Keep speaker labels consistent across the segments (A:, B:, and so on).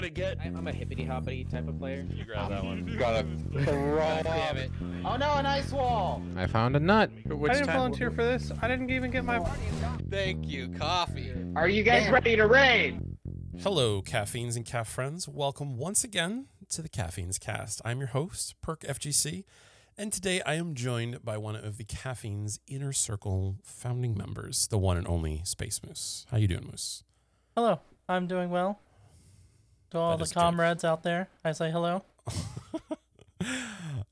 A: gonna get.
B: I, I'm a hippity hoppity type of player.
A: You grab that one.
C: Gotta
B: God damn it. Oh no, an ice wall!
C: I found a nut.
D: I didn't volunteer for this. I didn't even get my.
A: Thank you, coffee.
B: Are you guys ready to raid?
E: Hello, caffeines and caf friends. Welcome once again to the Caffeines Cast. I'm your host, Perk FGC, and today I am joined by one of the Caffeines Inner Circle founding members, the one and only Space Moose. How you doing, Moose?
D: Hello, I'm doing well. To all
E: That
D: the
E: is
D: comrades out there, I say hello.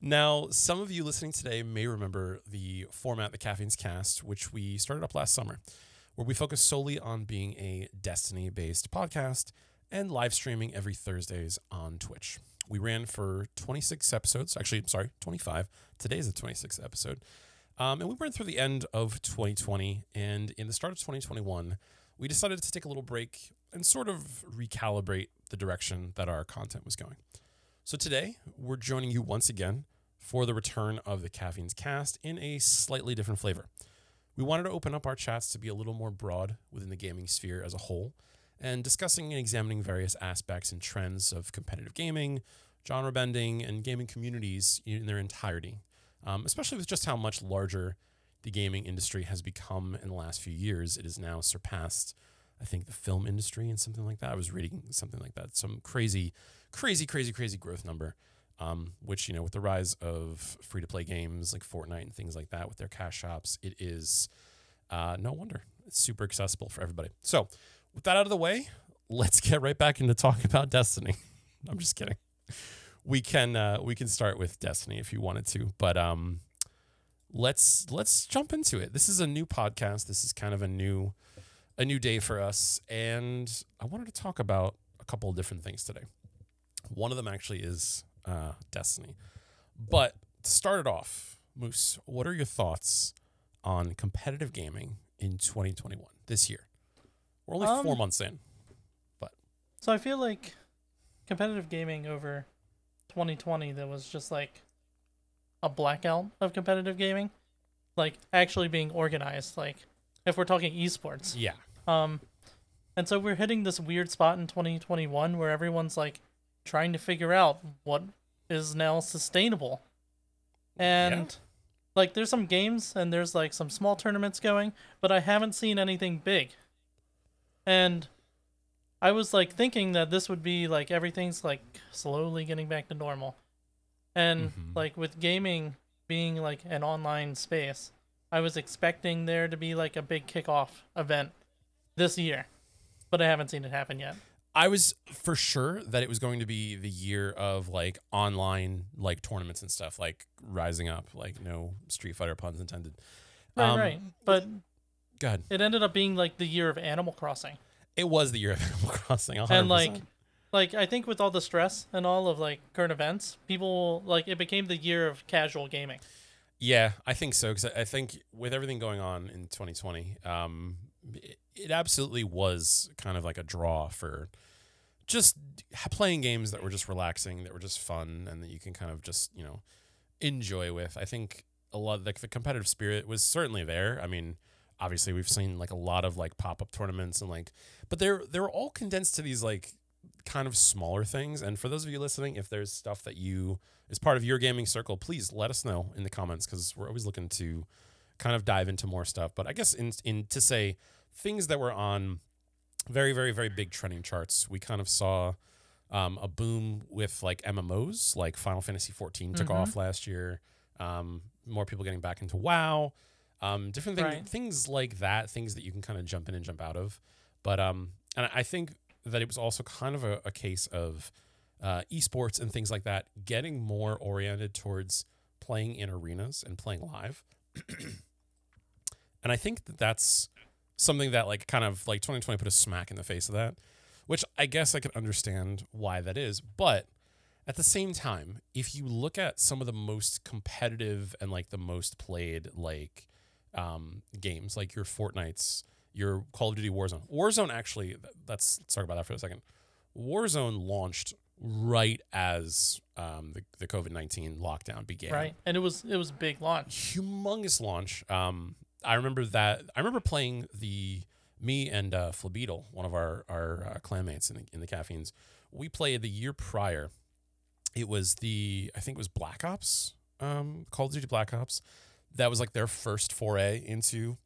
E: Now, some of you listening today may remember the format, the Caffeines Cast, which we started up last summer, where we focus solely on being a Destiny based podcast and live streaming every Thursdays on Twitch. We ran for 26 episodes. Actually, I'm sorry, 25. Today's the 26th episode. Um, and we went through the end of 2020. And in the start of 2021, we decided to take a little break and sort of recalibrate the direction that our content was going. So today, we're joining you once again for the return of the Caffeines cast in a slightly different flavor. We wanted to open up our chats to be a little more broad within the gaming sphere as a whole and discussing and examining various aspects and trends of competitive gaming, genre bending, and gaming communities in their entirety, um, especially with just how much larger the gaming industry has become in the last few years. It has now surpassed, I think, the film industry and something like that. I was reading something like that, some crazy, crazy, crazy, crazy growth number. Um, which you know, with the rise of free to play games like Fortnite and things like that, with their cash shops, it is uh, no wonder it's super accessible for everybody. So, with that out of the way, let's get right back into talking about Destiny. I'm just kidding. We can uh, we can start with Destiny if you wanted to, but um, let's let's jump into it. This is a new podcast. This is kind of a new a new day for us, and I wanted to talk about a couple of different things today. One of them actually is uh, Destiny, but to start it off, Moose, what are your thoughts on competitive gaming in 2021 this year? We're only
D: Um,
E: four months in.
D: But so I feel like competitive gaming over 2020 that was just like a blackout of competitive gaming, like actually being organized. Like if we're talking esports,
E: Yeah,
D: um, and so we're hitting this weird spot in 2021 where everyone's like trying to figure out what is now sustainable. And like there's some games and there's like some small tournaments going, but I haven't seen anything big. And I was like thinking that this would be like everything's like slowly getting back to normal. And
E: Mhm.
D: like with gaming being like an online space, I was expecting there to be like a big kickoff event this year, but I haven't seen it happen yet.
E: I was for sure that it was going to be the year of like online like tournaments and stuff, like rising up, like no Street Fighter puns intended.
D: Right,
E: Um,
D: right. But
E: Go ahead.
D: it ended up being like the year of Animal Crossing.
E: It was the year of Animal Crossing, 100%.
D: And like like I think with all the stress and all of like current events, people like it became the year of casual gaming.
E: Yeah, I think so because I think with everything going on in 2020, um, it, it absolutely was kind of like a draw for just playing games that were just relaxing, that were just fun, and that you can kind of just you know enjoy with. I think a lot like the competitive spirit was certainly there. I mean, obviously we've seen like a lot of like pop up tournaments and like, but they're they're all condensed to these like kind of smaller things. And for those of you listening, if there's stuff that you is part of your gaming circle, please let us know in the comments because we're always looking to kind of dive into more stuff. But I guess in in to say things that were on very very very big trending charts, we kind of saw um, a boom with like MMOs, like Final Fantasy 14 took
D: Mhm.
E: off last year. Um, more people getting back into WoW. Um, different things,
D: Right.
E: things like that, things that you can kind of jump in and jump out of. But um, and I think that it was also kind of a, a case of uh, esports and things like that getting more oriented towards playing in arenas and playing live. and I think that that's something that like kind of like 2020 put a smack in the face of that, which I guess I can understand why that is, but at the same time, if you look at some of the most competitive and like the most played like um, games, like your Fortnites, your Call of Duty Warzone, Warzone actually, th- let's, let's talk about that for a second. Warzone launched right as um, the, the COVID 19 lockdown began
D: Right. And it was it was a big launch.
E: humongous launch. Um, I remember that. I remember playing the me and uh, one of our our uh, clanmates in the, in the caffeines. we played the year prior. It was the I think it was Black Ops, um, Call of Duty Black Ops. That was like their first foray into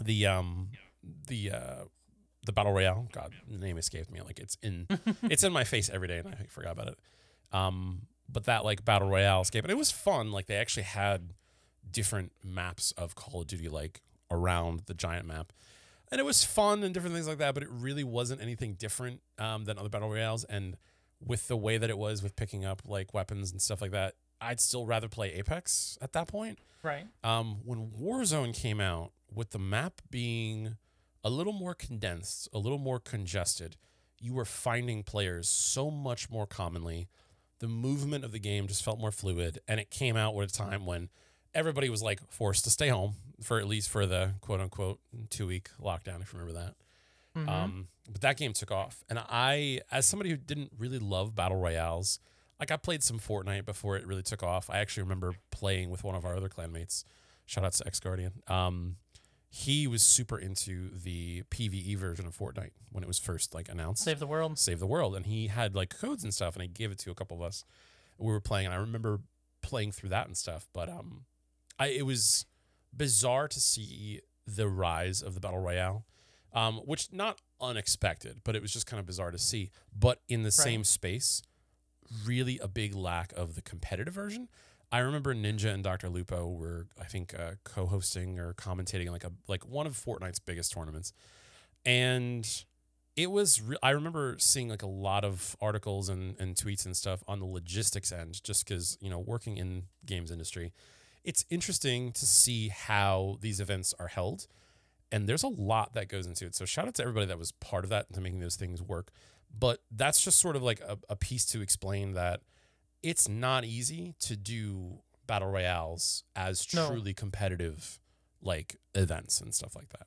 E: the um the uh the battle royale. God, the name escaped me. Like it's in it's in my face every day, and I forgot about it. Um, but that like battle royale escape, and it was fun. Like they actually had different maps of Call of Duty like around the giant map. And it was fun and different things like that, but it really wasn't anything different um, than other battle royales. And with the way that it was with picking up like weapons and stuff like that, I'd still rather play Apex at that point.
D: Right.
E: Um, when Warzone came out, with the map being a little more condensed, a little more congested, you were finding players so much more commonly. The movement of the game just felt more fluid, and it came out at a time when everybody was like forced to stay home for at least for the quote unquote two week lockdown, if you remember that.
D: Mhm.
E: Um, but that game took off, and I, as somebody who didn't really love battle royales, like I played some Fortnite before it really took off. I actually remember playing with one of our other clanmates. Shout out to X Guardian. Um, he was super into the PVE version of Fortnite when it was first like announced
D: Save the world.
E: save the world and he had like codes and stuff and he gave it to a couple of us we were playing and i remember playing through that and stuff but um i it was bizarre to see the rise of the battle royale um which not unexpected but it was just kind of bizarre to see but in the same space really a big lack of the competitive version I remember Ninja and Dr. Lupo were, I think, uh, co-hosting or commentating like a like one of Fortnite's biggest tournaments, and it was. Re- I remember seeing like a lot of articles and, and tweets and stuff on the logistics end, just because you know working in games industry, it's interesting to see how these events are held, and there's a lot that goes into it. So shout out to everybody that was part of that to making those things work. But that's just sort of like a, a piece to explain that it's not easy to do battle royales as
D: No.
E: truly competitive like events and stuff like that.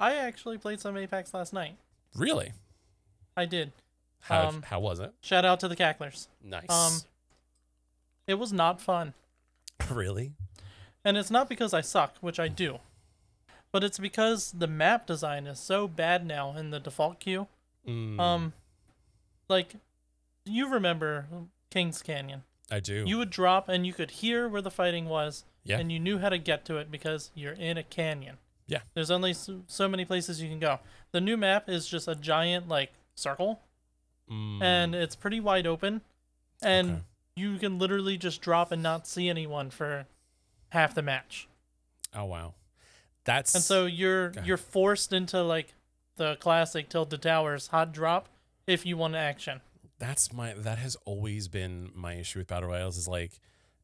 D: I actually played some Apex last night.
E: Really?
D: I did.
E: How
D: Um,
E: how was it?
D: Shout out to the Cacklers.
E: Nice.
D: Um, It was not fun.
E: Really?
D: And it's not because I suck, which I do, but it's because the map design is so bad now in the default queue.
E: Mm,
D: Um, like, you remember Kings Canyon?
E: I do.
D: You would drop and you could hear where the fighting was,
E: Yeah.
D: and you knew how to get to it because you're in a canyon.
E: Yeah.
D: There's only so, so many places you can go. The new map is just a giant like circle,
E: Mm,
D: and it's pretty wide open, and
E: Okay.
D: You can literally just drop and not see anyone for half the match.
E: oh wow, that's
D: And so you're you're forced into like the classic Tilted Towers hot drop if you want action.
E: that's my that has always been my issue with battle royales is like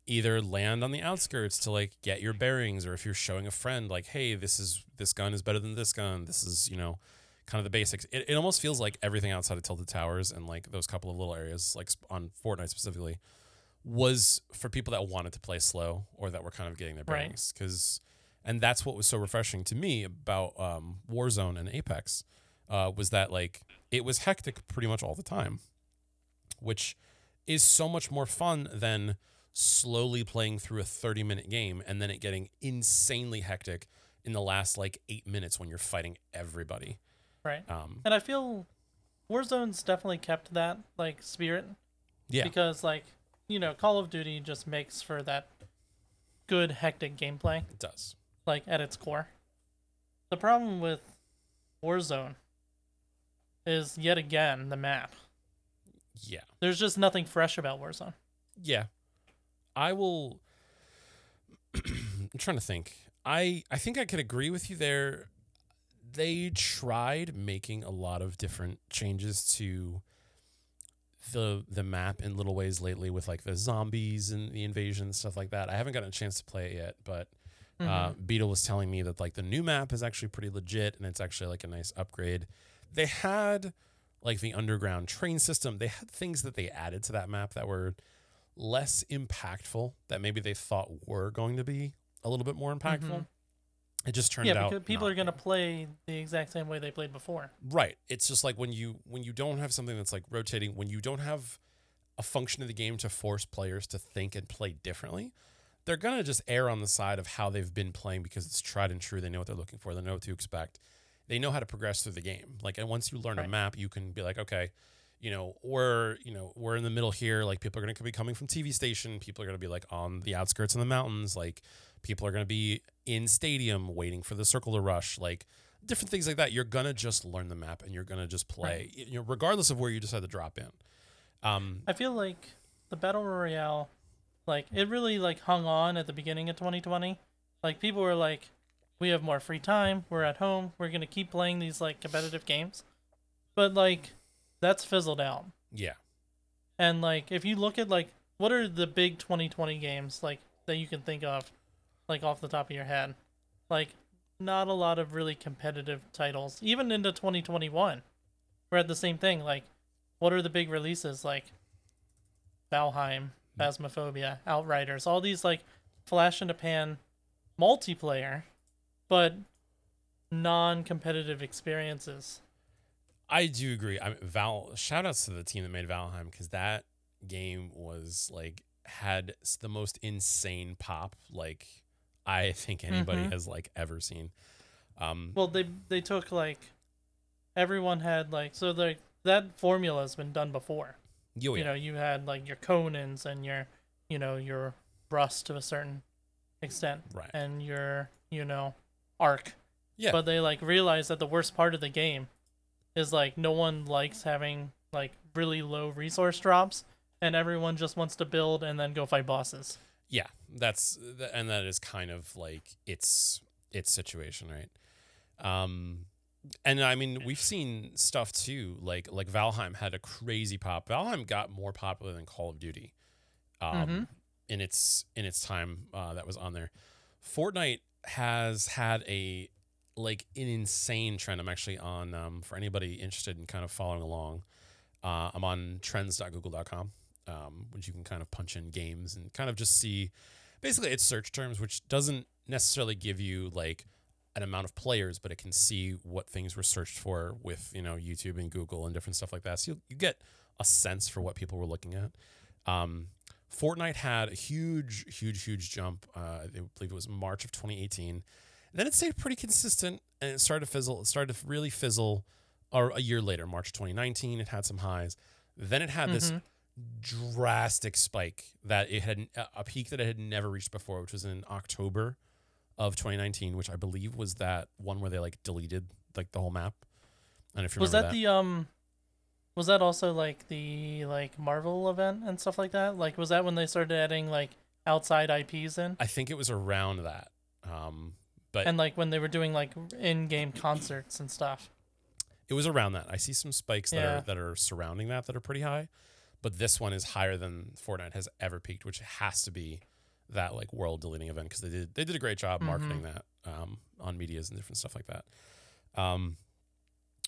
E: either land on the outskirts to like get your bearings or if you're showing a friend like hey this is this gun is better than this gun this is you know kind of the basics it, it almost feels like everything outside of tilted towers and like those couple of little areas like on fortnite specifically was for people that wanted to play slow or that were kind of getting their
D: Right.
E: bearings because and that's what was so refreshing to me about um, warzone and apex uh, was that like it was hectic pretty much all the time which is so much more fun than slowly playing through a 30 minute game and then it getting insanely hectic in the last like eight minutes when you're fighting everybody.
D: Right.
E: Um,
D: And I feel Warzone's definitely kept that like spirit
E: yeah,
D: because like you know Call of Duty just makes for that good hectic gameplay
E: it does.
D: like at its core. The problem with Warzone is yet again the map.
E: Yeah.
D: There's just nothing fresh about Warzone.
E: Yeah. I will. I'm trying to think. I I think I could agree with you there. They tried making a lot of different changes to the the map in little ways lately with like the zombies and the invasion and stuff like that. I haven't gotten a chance to play it yet, but uh,
D: Mhm.
E: Beetle was telling me that like the new map is actually pretty legit and it's actually like a nice upgrade. They had like the underground train system. They had things that they added to that map that were less impactful that maybe they thought were going to be a little bit more impactful.
D: Mhm.
E: It just turned
D: yeah,
E: out
D: because people are gonna play the exact same way they played before.
E: Right. It's just like when you when you don't have something that's like rotating, when you don't have a function of the game to force players to think and play differently, they're gonna just err on the side of how they've been playing because it's tried and true. They know what they're looking for. They know what to expect. They know how to progress through the game. Like, and once you learn a map, you can be like, okay, you know, we're you know we're in the middle here. Like people are going to be coming from TV station. People are going to be like on the outskirts in the mountains. Like people are going to be in stadium waiting for the circle to rush. Like different things like that. You're gonna just learn the map and you're gonna just play, you know, regardless of where you decide to drop in. Um,
D: I feel like the battle royale, like it really like hung on at the beginning of 2020. Like people were like, we have more free time. We're at home. We're gonna keep playing these like competitive games, but like that's fizzled out.
E: yeah,
D: And like if you look at like what are the big 2020 games like that you can think of, like off the top of your head, like not a lot of really competitive titles. Even into 2021, we're at the same thing. Like, what are the big releases like Valheim, hmm. Phasmophobia, Outriders, all these like flash in the pan multiplayer, but non-competitive experiences.
E: I do agree. I mean, Val. Shout outs to the team that made Valheim because that game was like had the most insane pop like I think anybody
D: Mhm.
E: has like ever seen. Um,
D: Well, they they took like everyone had like so like that formula has been done before.
E: yo,
D: You
E: yeah.
D: know, you had like your Conans and your you know your Rust to a certain extent,
E: Right.
D: and your you know ARK.
E: Yeah.
D: But they like realized that the worst part of the game is like no one likes having like really low resource drops, and everyone just wants to build and then go fight bosses.
E: Yeah, that's and that is kind of like its its situation, right? Um, and I mean, we've seen stuff too, like like Valheim had a crazy pop. Valheim got more popular than Call of Duty, um,
D: Mhm.
E: in its in its time uh, that was on there. Fortnite has had a like an insane trend. I'm actually on um, for anybody interested in kind of following along. Uh, I'm on trends.google.com, um, which you can kind of punch in games and kind of just see. Basically, it's search terms, which doesn't necessarily give you like an amount of players, but it can see what things were searched for with you know YouTube and Google and different stuff like that. So you, you get a sense for what people were looking at. Um, Fortnite had a huge, huge, huge jump. Uh, I believe it was March of 2018. And then it stayed pretty consistent, and it started to fizzle. It started to really fizzle, or a year later, March 2019. It had some highs. Then it had this
D: Mhm.
E: Drastic spike that it had a peak that it had never reached before, which was in October of 2019, which I believe was that one where they like deleted like the whole map. And if you remember,
D: was that,
E: remember
D: the um was that also like the like marvel event and stuff like that like was that when they started adding like outside ips in
E: I think it was around that. Um, but
D: and like when they were doing like in-game concerts and stuff
E: it was around that. I see some spikes that
D: Yeah.
E: are that are surrounding that that are pretty high, but this one is higher than Fortnite has ever peaked, which has to be that like world deleting event because they did they did a great job
D: Mhm.
E: marketing that um, on media's and different stuff like that. Um,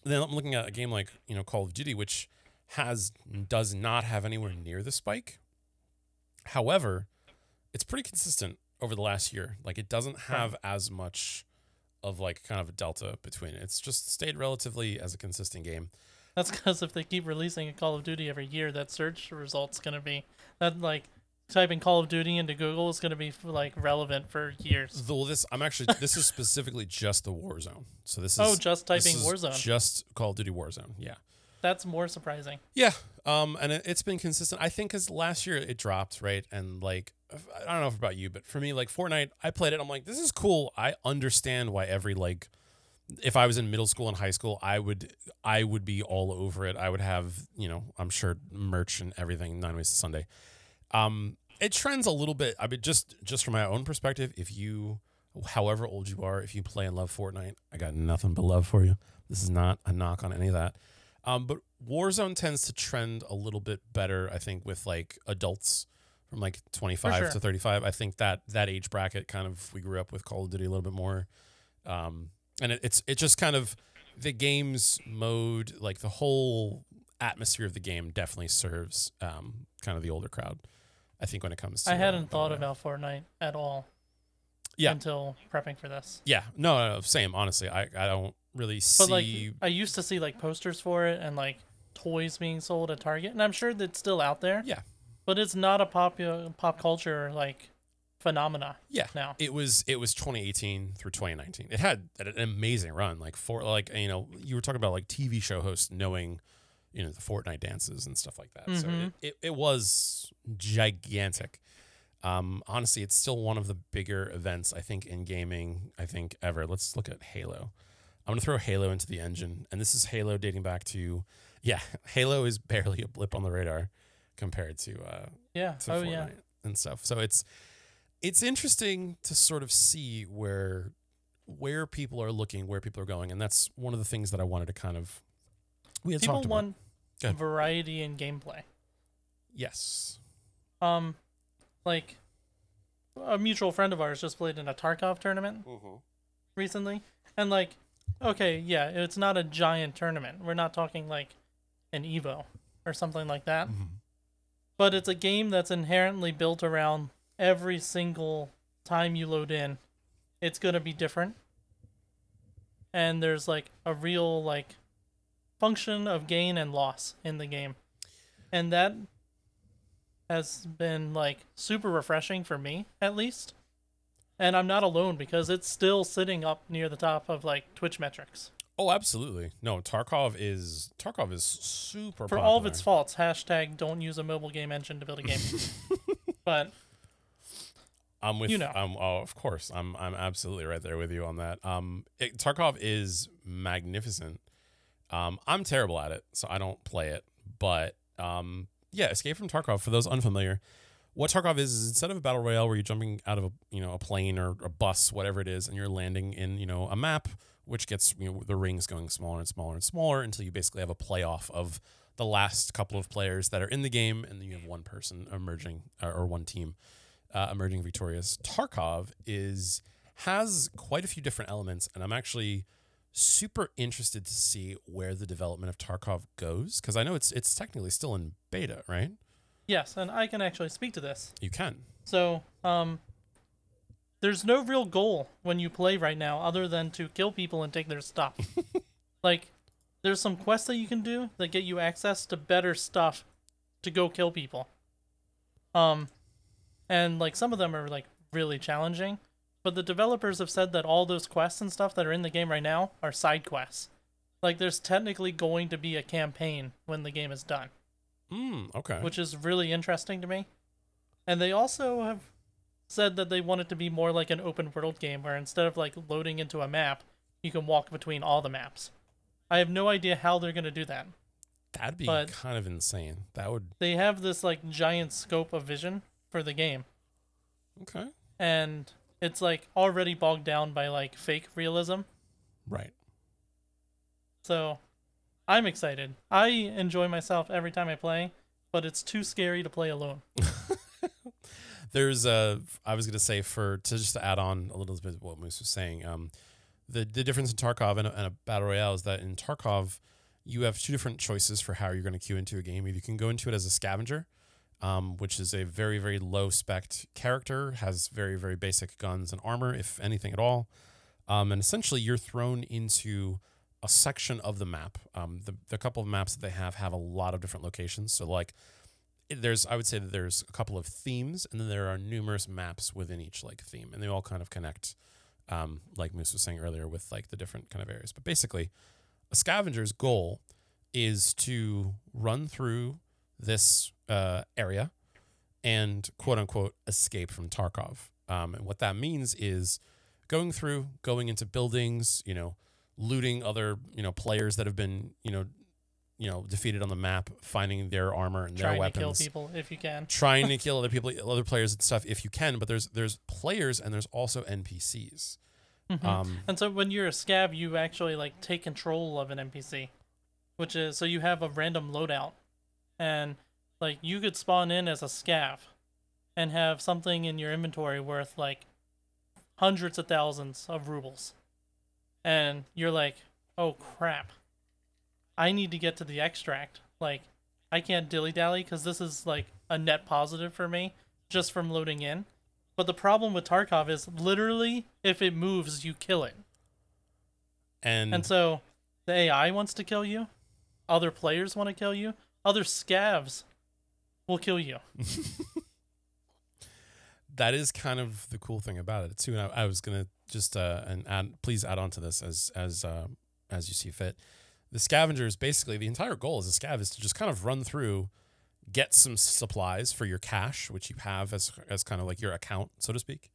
E: then I'm looking at a game like you know Call of Duty, which has does not have anywhere near the spike. However, it's pretty consistent over the last year. Like it doesn't have as much of like kind of a delta between it. It's just stayed relatively as a consistent game.
D: That's because if they keep releasing a call of duty every year that search results gonna be that like typing call of duty into google is gonna be like relevant for years
E: Though this, I'm actually this is specifically just the Warzone. So this is
D: oh just typing warzone
E: just Call of Duty Warzone. Yeah,
D: that's more surprising
E: yeah. Um, and it, it's been consistent. I think because last year it dropped right, and like I don't know about you, but for me, like Fortnite, I played it. I'm like, this is cool. I understand why every like. If I was in middle school and high school, I would I would be all over it. I would have, you know, I'm sure merch and everything nine ways to Sunday. Um, it trends a little bit. I mean, just just from my own perspective, if you, however old you are, if you play and love Fortnite, I got nothing but love for you. This is not a knock on any of that. Um, but Warzone tends to trend a little bit better, I think, with like adults from like 25
D: sure.
E: to 35. I think that that age bracket kind of we grew up with Call of Duty a little bit more. Um, and it, it's it just kind of the game's mode, like the whole atmosphere of the game definitely serves um, kind of the older crowd. I think when it comes to
D: i
E: uh,
D: hadn't thought
E: Battle Royale.
D: about fortnite at all
E: Yeah.
D: until prepping for this
E: Yeah, no, no, same. Honestly, I, I don't really see.
D: But like, I used to see like posters for it and like toys being sold at Target, and I'm sure that's still out there.
E: Yeah.
D: But it's not a pop pop culture like phenomena
E: yeah,
D: now.
E: it was it was 2018 through 2019. It had an amazing run. Like for like you know you were talking about like TV show hosts knowing, you know the Fortnite dances and stuff like that. So
D: Mhm.
E: it, it, it was gigantic. Um, honestly, it's still one of the bigger events I think in gaming. I think ever. Let's look at Halo. I'm gonna throw Halo into the engine, and this is Halo dating back to yeah. Halo is barely a blip on the radar compared to uh,
D: Yeah.
E: to
D: Oh
E: Fortnite
D: yeah.
E: and stuff. So it's it's interesting to sort of see where where people are looking, where people are going, and that's one of the things that I wanted to kind of we had
D: People
E: talked about.
D: want variety in gameplay.
E: Yes.
D: Um, like a mutual friend of ours just played in a Tarkov tournament recently, and like, okay, yeah, it's not a giant tournament. We're not talking like an Evo or something like that,
E: Mm-hmm.
D: but it's a game that's inherently built around every single time you load in, it's gonna be different, and there's like a real like function of gain and loss in the game, and that has been like super refreshing for me at least. And I'm not alone because it's still sitting up near the top of like Twitch metrics.
E: Oh, absolutely. No, Tarkov is Tarkov is super
D: For
E: popular.
D: all of its faults, hashtag don't use a mobile game engine to build a game. but
E: I'm with
D: you know.
E: Um, oh, of course. I'm I'm absolutely right there with you on that. Um, it, Tarkov is magnificent. Um, I'm terrible at it, so I don't play it. But um, yeah, Escape from Tarkov. For those unfamiliar, what Tarkov is is instead of a battle royale where you're jumping out of a you know a plane or a bus, whatever it is, and you're landing in you know a map, which gets you know the rings going smaller and smaller and smaller until you basically have a playoff of the last couple of players that are in the game, and then you have one person emerging or, or one team uh, emerging victorious. Tarkov is has quite a few different elements, and I'm actually super interested to see where the development of Tarkov goes because I know it's it's technically still in beta, right?
D: yes, and I can actually speak to this.
E: You can.
D: So, um, there's no real goal when you play right now other than to kill people and take their stuff. like, there's some quests that you can do that get you access to better stuff to go kill people. Um, and like some of them are like really challenging, but the developers have said that all those quests and stuff that are in the game right now are side quests. Like, there's technically going to be a campaign when the game is done
E: Mm, okay.
D: which is really interesting to me. And they also have said that they want it to be more like an open world game where instead of like loading into a map, you can walk between all the maps. I have no idea how they're going to do that.
E: That'd be
D: but-
E: kind of insane. That would
D: They have this like giant scope of vision for the game
E: okay.
D: and it's like already bogged down by like fake realism.
E: Right.
D: So I'm excited. I enjoy myself every time I play, but it's too scary to play alone.
E: There's a. I was gonna say for to just to add on a little bit of what Moose was saying. Um, the the difference in Tarkov and a, and a battle royale is that in Tarkov, you have two different choices for how you're going to queue into a game. You can go into it as a scavenger, um, which is a very very low spec character, has very very basic guns and armor, if anything at all, um, and essentially you're thrown into a section of the map. Um, the the couple of maps that they have have a lot of different locations. So like there's I would say that there's a couple of themes and then there are numerous maps within each like theme and they all kind of connect um, like Moose was saying earlier with like the different kind of areas. But basically, a scavenger's goal is to run through this uh, area and quote unquote escape from Tarkov. Um, and what that means is going through, going into buildings, you know, looting other you know players that have been you know you know defeated on the map, finding their armor and their weapons.
D: Trying to kill people if you can.
E: trying to kill other people, other players and stuff if you can. But there's there's players and there's also NPCs.
D: Mhm.
E: Um,
D: And so when you're a scav, you actually like take control of an NPC, which is so you have a random loadout, and like you could spawn in as a scav, and have something in your inventory worth like hundreds of thousands of rubles, and you're like, oh crap, I need to get to the extract. Like, I can't dilly dally because this is like a net positive for me just from loading in. But the problem with Tarkov is literally if it moves, you kill it.
E: and
D: And so the AI wants to kill you, other players want to kill you, other scavs will kill you.
E: that is kind of the cool thing about it too. And I, I was gonna just uh, and add, please add on to this as as uh, as you see fit. the scavengers basically the entire goal as a scav is to just kind of run through, get some supplies for your cash, which you have as as kind of like your account, so to speak.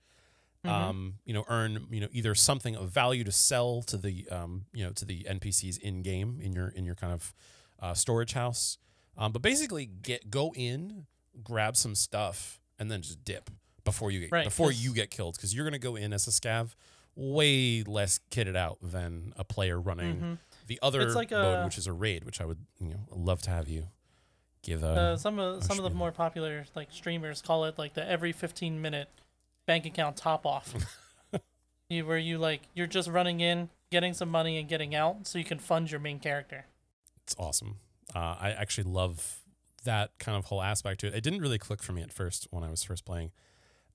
D: Mhm.
E: Um, you know, earn you know either something of value to sell to the um, you know to the NPCs in game in your in your kind of uh, storage house. Um, but basically, get go in, grab some stuff, and then just dip before you get
D: Right,
E: before you get killed because you're gonna go in as a scav way less kitted out than a player running
D: Mhm.
E: the other
D: It's like
E: mode,
D: a-
E: which is a raid, which I would you know love to have you give a
D: Uh, some of some of the more popular like streamers call it like the every 15 minute bank account top off. you where you like you're just running in, getting some money and getting out so you can fund your main character.
E: it's awesome. Uh, I actually love that kind of whole aspect to it. It didn't really click for me at first when I was first playing,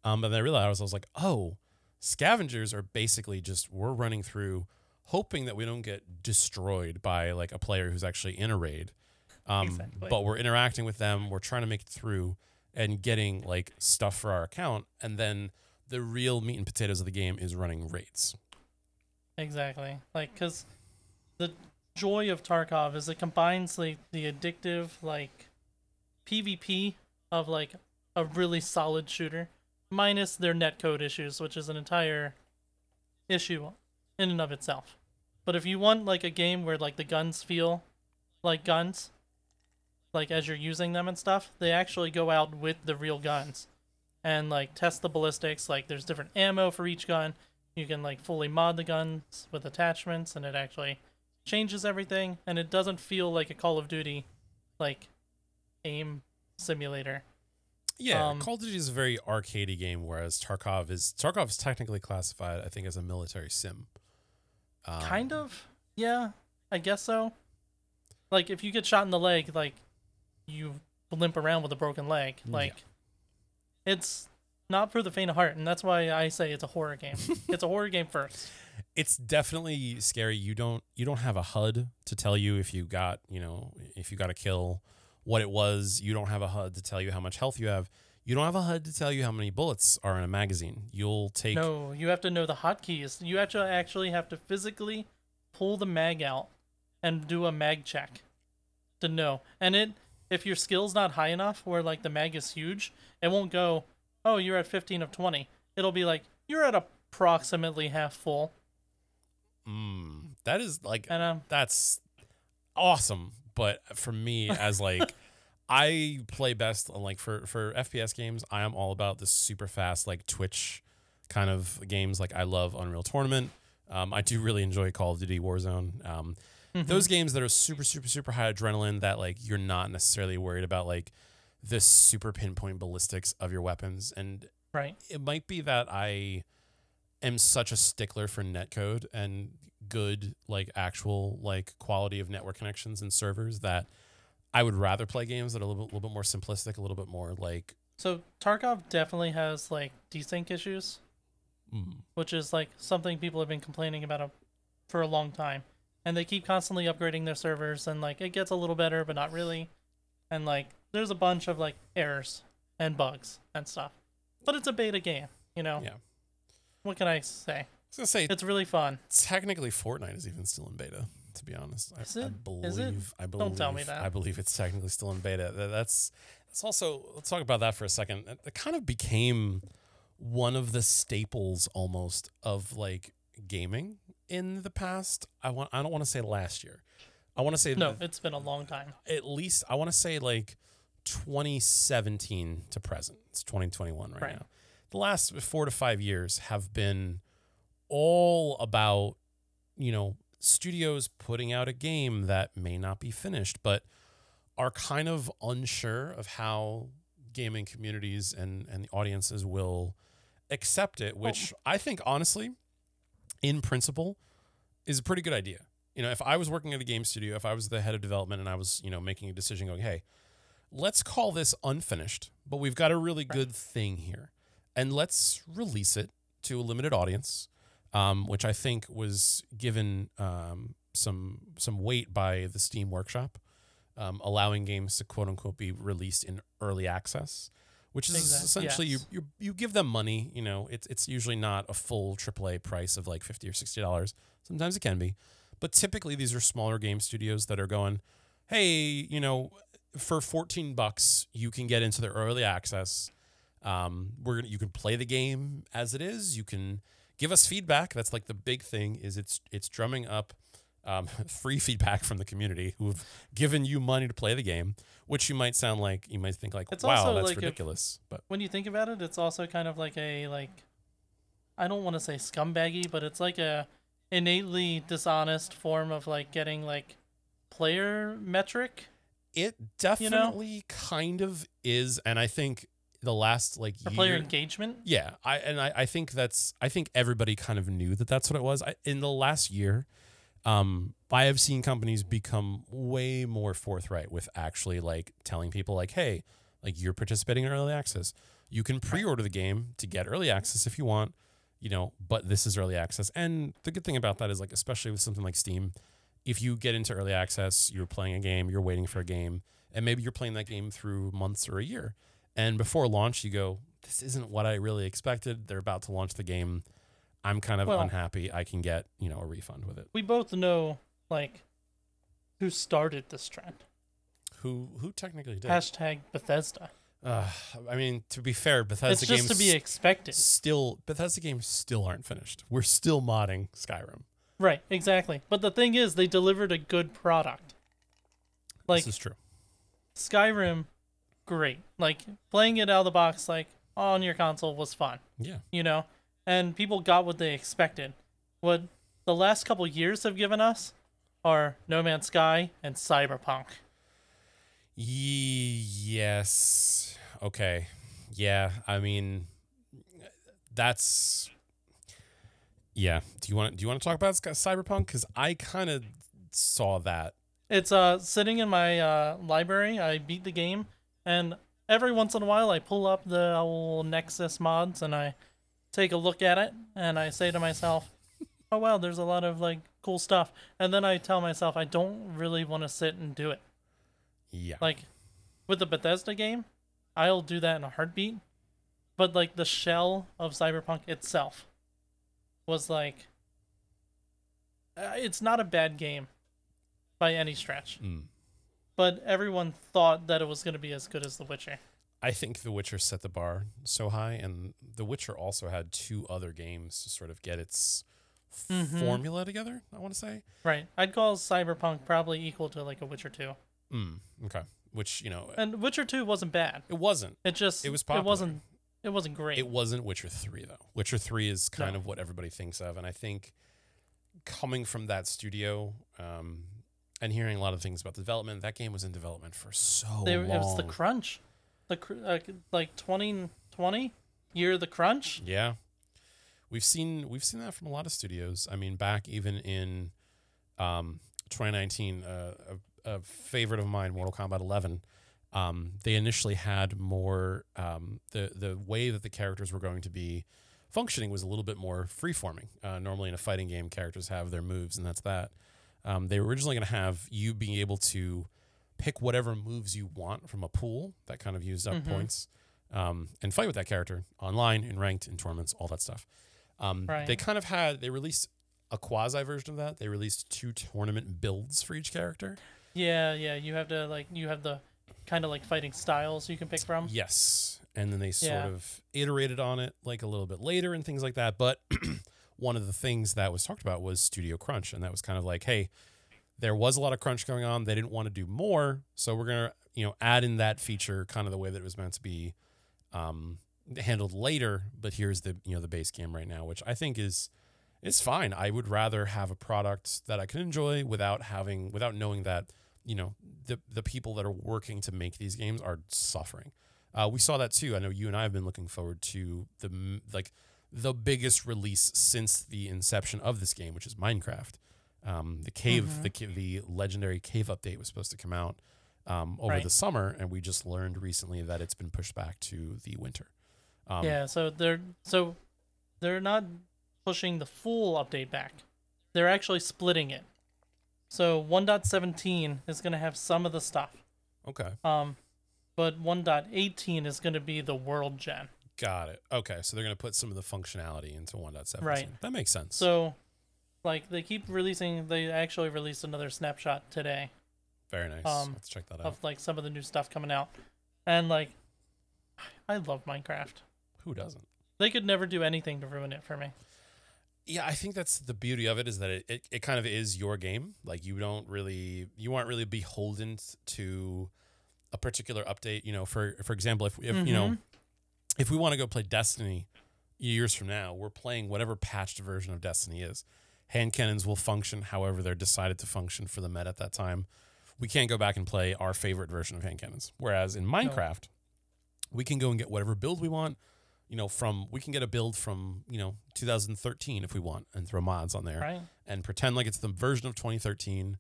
E: um, but then I realized I was like, oh, scavengers are basically just we're running through, hoping that we don't get destroyed by like a player who's actually in a raid. Um,
D: Exactly.
E: But we're interacting with them. We're trying to make it through and getting like stuff for our account, and then the real meat and potatoes of the game is running raids.
D: Exactly. Like cuz the joy of Tarkov is it combines like the addictive like PvP of like a really solid shooter minus their netcode issues, which is an entire issue in and of itself. But if you want like a game where like the guns feel like guns, like as you're using them and stuff, they actually go out with the real guns and like test the ballistics. Like there's different ammo for each gun. You can like fully mod the guns with attachments and it actually changes everything and it doesn't feel like a Call of Duty like aim simulator.
E: Yeah,
D: Um,
E: Call of Duty is a very arcadey game, whereas Tarkov is Tarkov is technically classified, I think, as a military sim. Um,
D: kind of. Yeah, I guess so. Like if you get shot in the leg, like you limp around with a broken leg.
E: Yeah.
D: Like it's not for the faint of heart, and that's why I say it's a horror game. it's a horror game first.
E: It's definitely scary. You don't you don't have a HUD to tell you if you got you know if you got a kill, what it was. You don't have a HUD to tell you how much health you have. You don't have a HUD to tell you how many bullets are in a magazine. You'll take
D: No, you have to know the hotkeys. You actually actually have to physically pull the mag out and do a mag check to know. And it if your skill's not high enough where like the mag is huge, it won't go, "Oh, you're at 15 of 20." It'll be like, "You're at approximately half full."
E: mm, that is like
D: And um
E: that's awesome. But for me, as like, I play best on like for for FPS games. I am all about the super fast like Twitch kind of games. Like I love Unreal Tournament. Um, I do really enjoy Call of Duty Warzone. Um,
D: mhm.
E: those games that are super super super high adrenaline that like you're not necessarily worried about like this super pinpoint ballistics of your weapons and
D: right.
E: it might be that I am such a stickler for netcode and good like actual like quality of network connections and servers that I would rather play games that are a little bit, little bit more simplistic, a little bit more like
D: So Tarkov definitely has like desync issues.
E: mm,
D: which is like something people have been complaining about a, for a long time. And they keep constantly upgrading their servers, and like it gets a little better, but not really. And like there's a bunch of like errors and bugs and stuff. But it's a beta game, you know.
E: Yeah.
D: What can I say?
E: I was gonna say
D: It's really fun.
E: technically Fortnite is even still in beta. To be honest, I,
D: Is
E: I
D: it?
E: believe
D: Is it?
E: I believe
D: Don't tell me that.
E: I believe it's technically still in beta. That's that's also let's talk about that for a second. It, it kind of became one of the staples almost of like gaming in the past. I want I don't want to say last year. I want to say
D: No, it's been a long time.
E: at least I want to say like 2017 to present. It's 2021 right,
D: Right.
E: now. The last four to five years have been all about, you know, studios putting out a game that may not be finished, but are kind of unsure of how gaming communities and, and the audiences will accept it, which I think honestly, in principle, is a pretty good idea. You know, if I was working at a game studio, if I was the head of development and I was, you know, making a decision going, hey, let's call this unfinished, but we've got a really good thing here. And let's release it to a limited audience, um, which I think was given um, some some weight by the Steam Workshop, um, allowing games to quote unquote be released in early access, which is
D: Exact-
E: essentially
D: yes.
E: you, you you give them money. You know, it's it's usually not a full AAA price of like fifty or sixty dollars. Sometimes it can be, But typically, these are smaller game studios that are going, hey, you know, for 14 bucks, you can get into the early access. Um, we're gonna, you can play the game as it is. You can give us feedback. That's like the big thing is it's it's drumming up um, free feedback from the community who have given you money to play the game, which you might sound like you might think like,
D: It's
E: wow, that's
D: like if-
E: ridiculous. but
D: when you think about it, it's also kind of like a like I don't want to say scumbaggy, but it's like a innately dishonest form of like getting like player metric
E: it definitely kind of is, and I think the last like year,
D: player engagement.
E: Yeah, I and I, I think that's I think everybody kind of knew that that's what it was. I, in the last year, um, I have seen companies become way more forthright with actually like telling people like, hey, like you're participating in early access. You can pre-order the game to get early access if you want, you know, but this is early access. And the good thing about that is like especially with something like Steam, if you get into early access, you're playing a game, you're waiting for a game, and maybe you're playing that game through months or a year. And before launch, you go, this isn't what I really expected. They're about to launch the game. I'm kind of
D: Well-
E: unhappy. I can get, you know, a refund with it.
D: We both know like who started this trend.
E: Who who technically did?
D: Hashtag Bethesda.
E: Uh, I mean, to be fair, Bethesda
D: it's just
E: games
D: to be expected.
E: still Bethesda games still aren't finished. We're still modding Skyrim.
D: Right, exactly. But the thing is, they delivered a good product. Like
E: this is true.
D: Skyrim, great. Like playing it out of the box, like on your console was fun.
E: Yeah.
D: you know, and people got what they expected. What the last couple years have given us are No Man's Sky and Cyberpunk.
E: Ye- yes. Okay. Yeah. I mean, that's. Yeah. Do you want do you want to talk about Cyberpunk? Because I kind of saw that.
D: It's uh sitting in my uh, library. I beat the game, and every once in a while I pull up the old Nexus mods and I take a look at it, and I say to myself, "Oh wow, there's a lot of like cool stuff." And then I tell myself I don't really want to sit and do it.
E: Yeah.
D: Like with the Bethesda game, I'll do that in a heartbeat. But like the shell of Cyberpunk itself was like uh, it's not a bad game by any stretch.
E: Mm.
D: But everyone thought that it was going to be as good as The Witcher.
E: I think The Witcher set the bar so high, and The Witcher also had two other games to sort of get its
D: Mhm.
E: formula together. I want to say.
D: Right. I'd call Cyberpunk probably equal to like a Witcher 2.
E: Mm, okay. Which you know,
D: And Witcher 2 wasn't bad.
E: it wasn't.
D: It just
E: It was popular.
D: it wasn't it wasn't great.
E: It wasn't Witcher 3 though. Witcher 3 is kind
D: No.
E: of what everybody thinks of and I think coming from that studio um, and hearing a lot of things about the development, that game was in development for so
D: They,
E: long.
D: it was the crunch. The cr- uh, like 2020 year of the crunch.
E: yeah. We've seen we've seen that from a lot of studios. I mean, back even in um, 2019, uh, a, favorite of mine, Mortal Kombat 11. Um, they initially had more um, the the way that the characters were going to be functioning was a little bit more freeforming. Uh, normally in a fighting game, characters have their moves, and that's that. Um, they were originally going to have you being able to pick whatever moves you want from a pool that kind of used up
D: Mhm.
E: points, um, and fight with that character online, in ranked, in tournaments, all that stuff. Um,
D: Right.
E: They kind of had they released a quasi version of that. They released two tournament builds for each character.
D: Yeah, yeah. You have to like you have the kind of like fighting styles you can pick from.
E: Yes. And then they sort
D: Yeah.
E: of iterated on it like a little bit later and things like that. But one of the things that was talked about was Studio Crunch. And that was kind of like, hey, there was a lot of crunch going on. They didn't want to do more. So we're going to, you know, add in that feature kind of the way that it was meant to be um, handled later. But here's the, you know, the base game right now, which I think is, is fine. I would rather have a product that I can enjoy without having, without knowing that, you know, the, the people that are working to make these games are suffering. Uh, we saw that too. I know you and I have been looking forward to the like the biggest release since the inception of this game, which is Minecraft. Um, the cave,
D: Mhm.
E: the the legendary cave update was supposed to come out um, over
D: Right.
E: the summer, and we just learned recently that it's been pushed back to the winter. Um,
D: yeah, so they're so they're not pushing the full update back. They're actually splitting it. So 1.17 is going to have some of the stuff.
E: Okay.
D: Um but 1.18 is going to be the world gen.
E: Got it. Okay. So they're going to put some of the functionality into 1.17.
D: Right.
E: That makes sense.
D: So like they keep releasing. They actually released another snapshot today
E: Very nice.
D: Um,
E: Let's check that out.
D: of like some of the new stuff coming out, and like, I love Minecraft.
E: Who doesn't?
D: They could never do anything to ruin it for me.
E: Yeah, I think that's the beauty of it is that it, it, it kind of is your game. Like you don't really you aren't really beholden to a particular update. You know, for for example, if if you know
D: Mhm.
E: if we want to go play Destiny years from now, we're playing whatever patched version of Destiny is. Hand cannons will function however they're decided to function for the meta at that time. We can't go back and play our favorite version of hand cannons. Whereas in Minecraft, we can go and get whatever build we want. You know, from we can get a build from you know 2013 if we want, and throw mods on there
D: Right?
E: and pretend like it's the version of 2013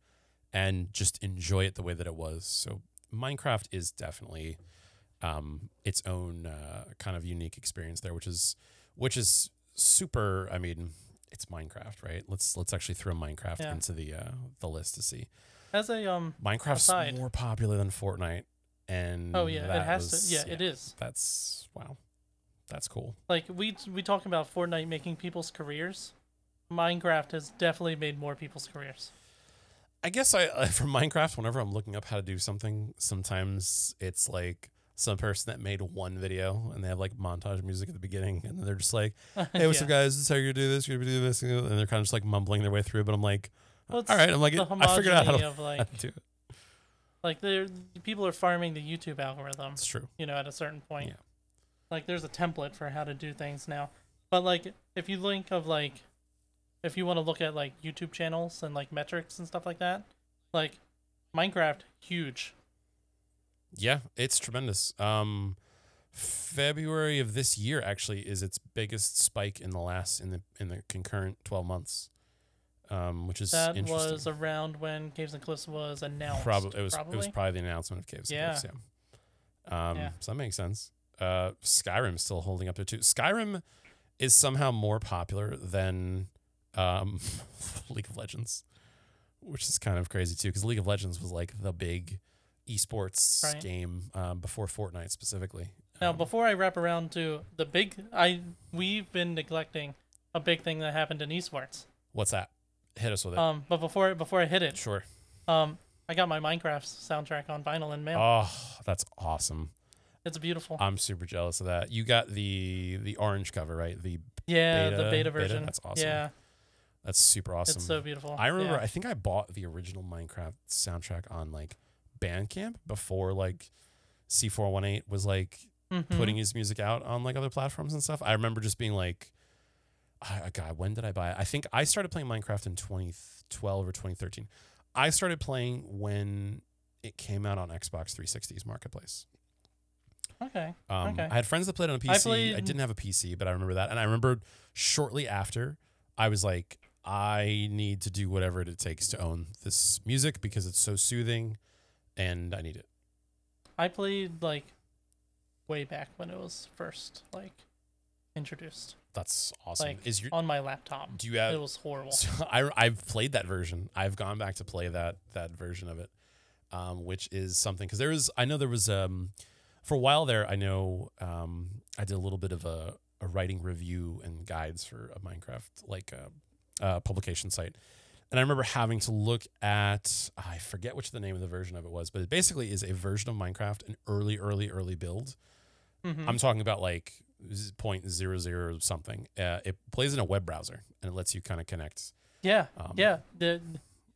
E: and just enjoy it the way that it was. So Minecraft is definitely um, its own uh, kind of unique experience there, which is which is super. I mean, it's Minecraft, right? Let's let's actually throw Minecraft
D: Yeah.
E: into the uh, the list to see.
D: As a um.
E: Minecraft's
D: Aside.
E: more popular than Fortnite, and
D: Oh yeah, it
E: that
D: has
E: was-
D: to. Yeah, it is.
E: That's wow, that's cool.
D: Like we we talk about Fortnite making people's careers. Minecraft has definitely made more people's careers.
E: I guess I uh, for Minecraft, whenever I'm looking up how to do something, sometimes it's like some person that made one video and they have like montage music at the beginning, and they're just like, "Hey, what's
D: Yeah.
E: up, guys? This is how you're do this. You're gonna do this," and they're kind of just like mumbling their way through. But I'm like,
D: Well, it's
E: "All right." I'm like, "I figured out how to,
D: of
E: how to do it."
D: like people are farming the YouTube algorithm.
E: It's true.
D: you know, at a certain point.
E: Yeah.
D: Like there's a template for how to do things now. But like if you think of like if you want to look at like YouTube channels and like metrics and stuff like that, like Minecraft huge.
E: Yeah, it's tremendous. Um, February of this year actually is its biggest spike in the last in the in the concurrent 12 months, um, which is
D: That was around when Caves and Cliffs was announced.
E: Probably it was
D: probably?
E: it was probably the announcement of Caves.
D: Yeah.
E: Yeah. Cliffs, yeah. Um,
D: Yeah.
E: So that makes sense. Uh, Skyrim's still holding up there too. Skyrim is somehow more popular than um, League of Legends, which is kind of crazy too, because League of Legends was like the big esports
D: Right.
E: game um, before Fortnite specifically.
D: Now,
E: Um,
D: before I wrap around to the big, I we've been neglecting a big thing that happened in esports.
E: what's that? Hit us with it.
D: Um, but before before I hit it,
E: sure.
D: um, I got my Minecraft soundtrack on vinyl and mail.
E: Oh, that's awesome.
D: It's beautiful.
E: I'm super jealous of that. You got the the orange cover, right? The
D: yeah,
E: beta-
D: the
E: beta?
D: beta version.
E: That's awesome.
D: Yeah,
E: that's super awesome.
D: it's so beautiful.
E: I remember.
D: Yeah.
E: I think I bought the original Minecraft soundtrack on like Bandcamp before like C418 was like
D: Mhm.
E: putting his music out on like other platforms and stuff. I remember just being like, I, God, when did I buy it? I think I started playing Minecraft in 2012 or 2013. I started playing when it came out on Xbox 360's marketplace.
D: Okay.
E: Um,
D: Okay.
E: I had friends that played on a PC.
D: I
E: I, didn't have a PC, but I remember that. And I remember shortly after, I was like, I need to do whatever it takes to own this music because it's so soothing and I need it.
D: I played like way back when it was first like introduced,
E: That's awesome.
D: like
E: Is your
D: on my laptop.
E: do you have
D: It was horrible.
E: So I I've played that version. I've gone back to play that that version of it, um, which is something because there was I know there was um for a while there I know um I did a little bit of a, a writing review and guides for a Minecraft like a, uh publication site, and I remember having to look at I forget which the name of the version of it was, but it basically is a version of Minecraft, an early early early build.
D: Mhm.
E: I'm talking about like point zero zero something. Uh, it plays in a web browser and it lets you kind of connect.
D: yeah,
E: um,
D: yeah, the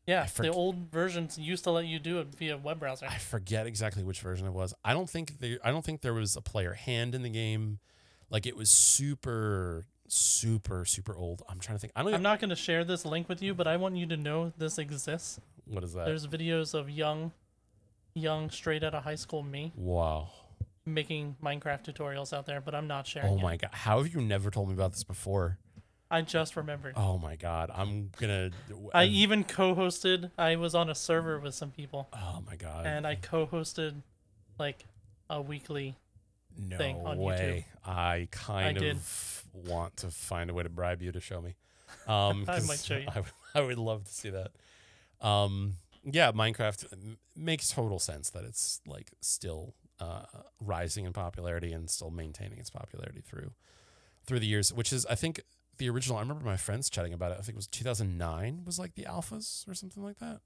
D: yeah,
E: I
D: the old versions used to let you do it via web browser.
E: I forget exactly which version it was. I don't think there. I don't think there was a player hand in the game. Like it was super, super, super old. I'm trying to think. I don't.
D: I'm not going to share this link with you, but I want you to know this exists.
E: what is that?
D: There's videos of young, young straight out of high school me
E: wow.
D: making Minecraft tutorials out there, but I'm not sharing.
E: Oh
D: it.
E: my god. How have you never told me about this before?
D: I just remembered.
E: Oh my god. I'm gonna.
D: I even co-hosted. I was on a server with some people,
E: Oh my god.
D: and I co-hosted like a weekly.
E: no
D: thing on YouTube.
E: way. I kind
D: I did.
E: of want to find a way to bribe you to show me. Um,
D: I might show you.
E: I, would- I would love to see that. Um, yeah, Minecraft m- makes total sense that it's like still uh, rising in popularity and still maintaining its popularity through through the years, which is I think the original. I remember my friends chatting about it. I think it was 2009 was like the alphas or something like that.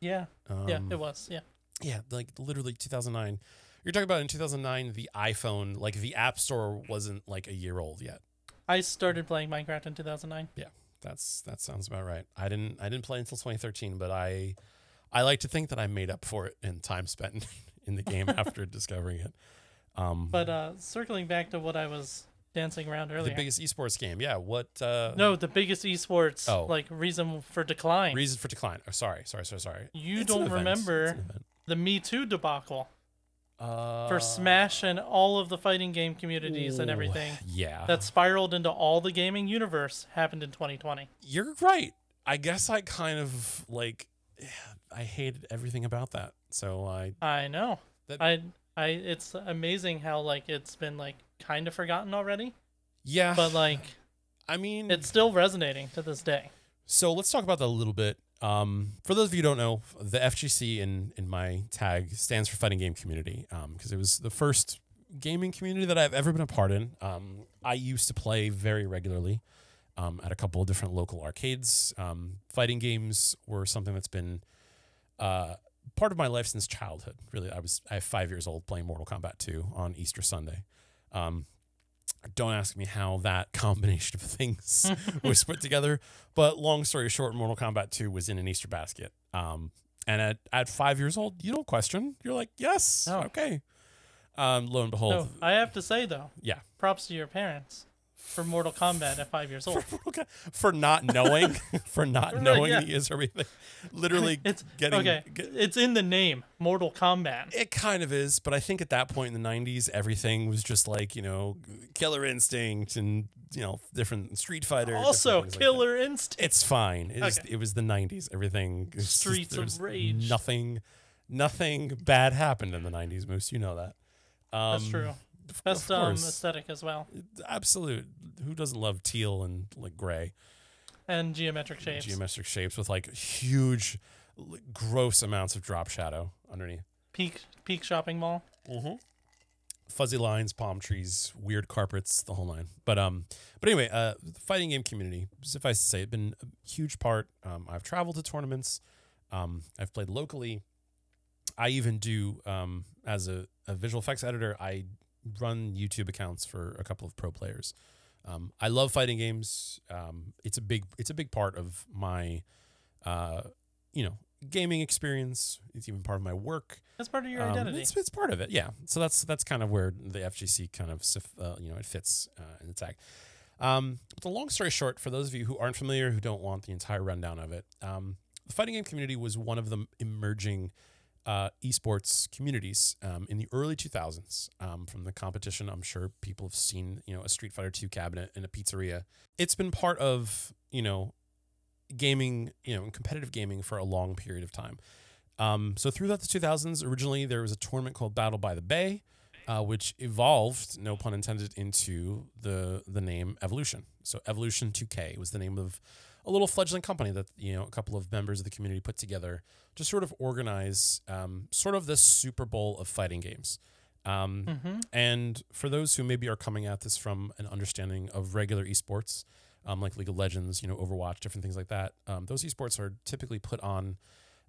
D: Yeah,
E: Um,
D: yeah, it was. Yeah,
E: Yeah, like literally 2009. You're talking about in 2009, the iPhone, like the App Store wasn't like a year old yet.
D: I started playing Minecraft in 2009. Yeah.
E: That's that sounds about right. I didn't I didn't play until 2013, but I I like to think that I made up for it in time spent in the game after discovering it. Um,
D: But uh, circling back to what I was dancing around earlier.
E: the biggest esports game, yeah. What? Uh,
D: no, the biggest esports
E: Oh.
D: like reason for decline.
E: reason for decline. Oh, sorry, sorry, sorry, sorry.
D: You
E: It's
D: don't remember
E: It's an event.
D: the Me Too debacle
E: Uh,
D: for Smash and all of the fighting game communities and everything
E: Yeah,
D: that spiraled into all the gaming universe happened in 2020.
E: you're right. I guess I kind of like I hated everything about that. So I
D: I know.
E: That-
D: I I it's amazing how like it's been like kind of forgotten already,
E: yeah,
D: but like
E: I mean
D: it's still resonating to this day.
E: So let's talk about that a little bit. Um, for those of you who don't know, the FGC in in my tag stands for Fighting Game Community because it was the first gaming community that I've ever been a part in. Um, I used to play very regularly um, at a couple of different local arcades. Um, fighting games were something that's been uh, part of my life since childhood. Really, I was I have five years old playing Mortal Kombat 2 on Easter Sunday. Um, don't ask me how that combination of things was put together. But long story short, Mortal Kombat 2 was in an Easter basket. Um, and at, at five years old, you don't question. You're like, yes,
D: No.
E: okay. Um, lo and behold,
D: No, I have to say though,
E: yeah.
D: props to your parents for Mortal Kombat at five years old.
E: Okay. For not knowing, for not
D: Right,
E: knowing
D: yeah.
E: he is everything. Literally
D: It's
E: getting.
D: okay.
E: get-
D: It's in the name, Mortal Kombat.
E: it kind of is, but I think at that point in the 90s, everything was just like, you know, Killer Instinct and, you know, different Street Fighter.
D: Also,
E: things like.
D: Killer Instinct.
E: It's fine. It, was,
D: Okay.
E: it was the 90s. Everything. it's just-
D: Streets of Rage.
E: Nothing, nothing bad happened in the 90s, Moose. You know that. Um,
D: That's true. Best um, aesthetic as well,
E: Absolute. Who doesn't love teal and like gray?
D: and geometric shapes.
E: Geometric shapes with like huge, gross amounts of drop shadow underneath.
D: peak peak shopping mall.
E: Mm-hmm. Fuzzy lines, palm trees, weird carpets, the whole nine. But um, but anyway, uh, the fighting game community, suffice to say, it's been a huge part. Um, I've traveled to tournaments. Um, I've played locally. I even do um, as a, a visual effects editor. I run YouTube accounts for a couple of pro players. Um, I love fighting games. Um, it's a big it's a big part of my, uh, you know, gaming experience. It's even part of my work.
D: That's part of your
E: Um,
D: identity.
E: It's, it's part of it, yeah. So that's that's kind of where the FGC kind of uh, you know it fits uh, in the tag. Um, but the long story short, for those of you who aren't familiar, who don't want the entire rundown of it, um, the fighting game community was one of the emerging uh, esports communities um, in the early 2000s. Um, from the competition, I'm sure people have seen you know a Street Fighter 2 cabinet in a pizzeria. It's been part of you know gaming, you know, competitive gaming for a long period of time. Um, so throughout the 2000s, originally there was a tournament called Battle by the Bay, uh, which evolved, no pun intended, into the the name Evolution. So Evolution 2K was the name of a little fledgling company that you know a couple of members of the community put together to sort of organize um, sort of this Super Bowl of fighting games. Um,
D: mm-hmm.
E: and for those who maybe are coming at this from an understanding of regular esports, um, like League of Legends, you know, Overwatch, different things like that, um, those esports are typically put on,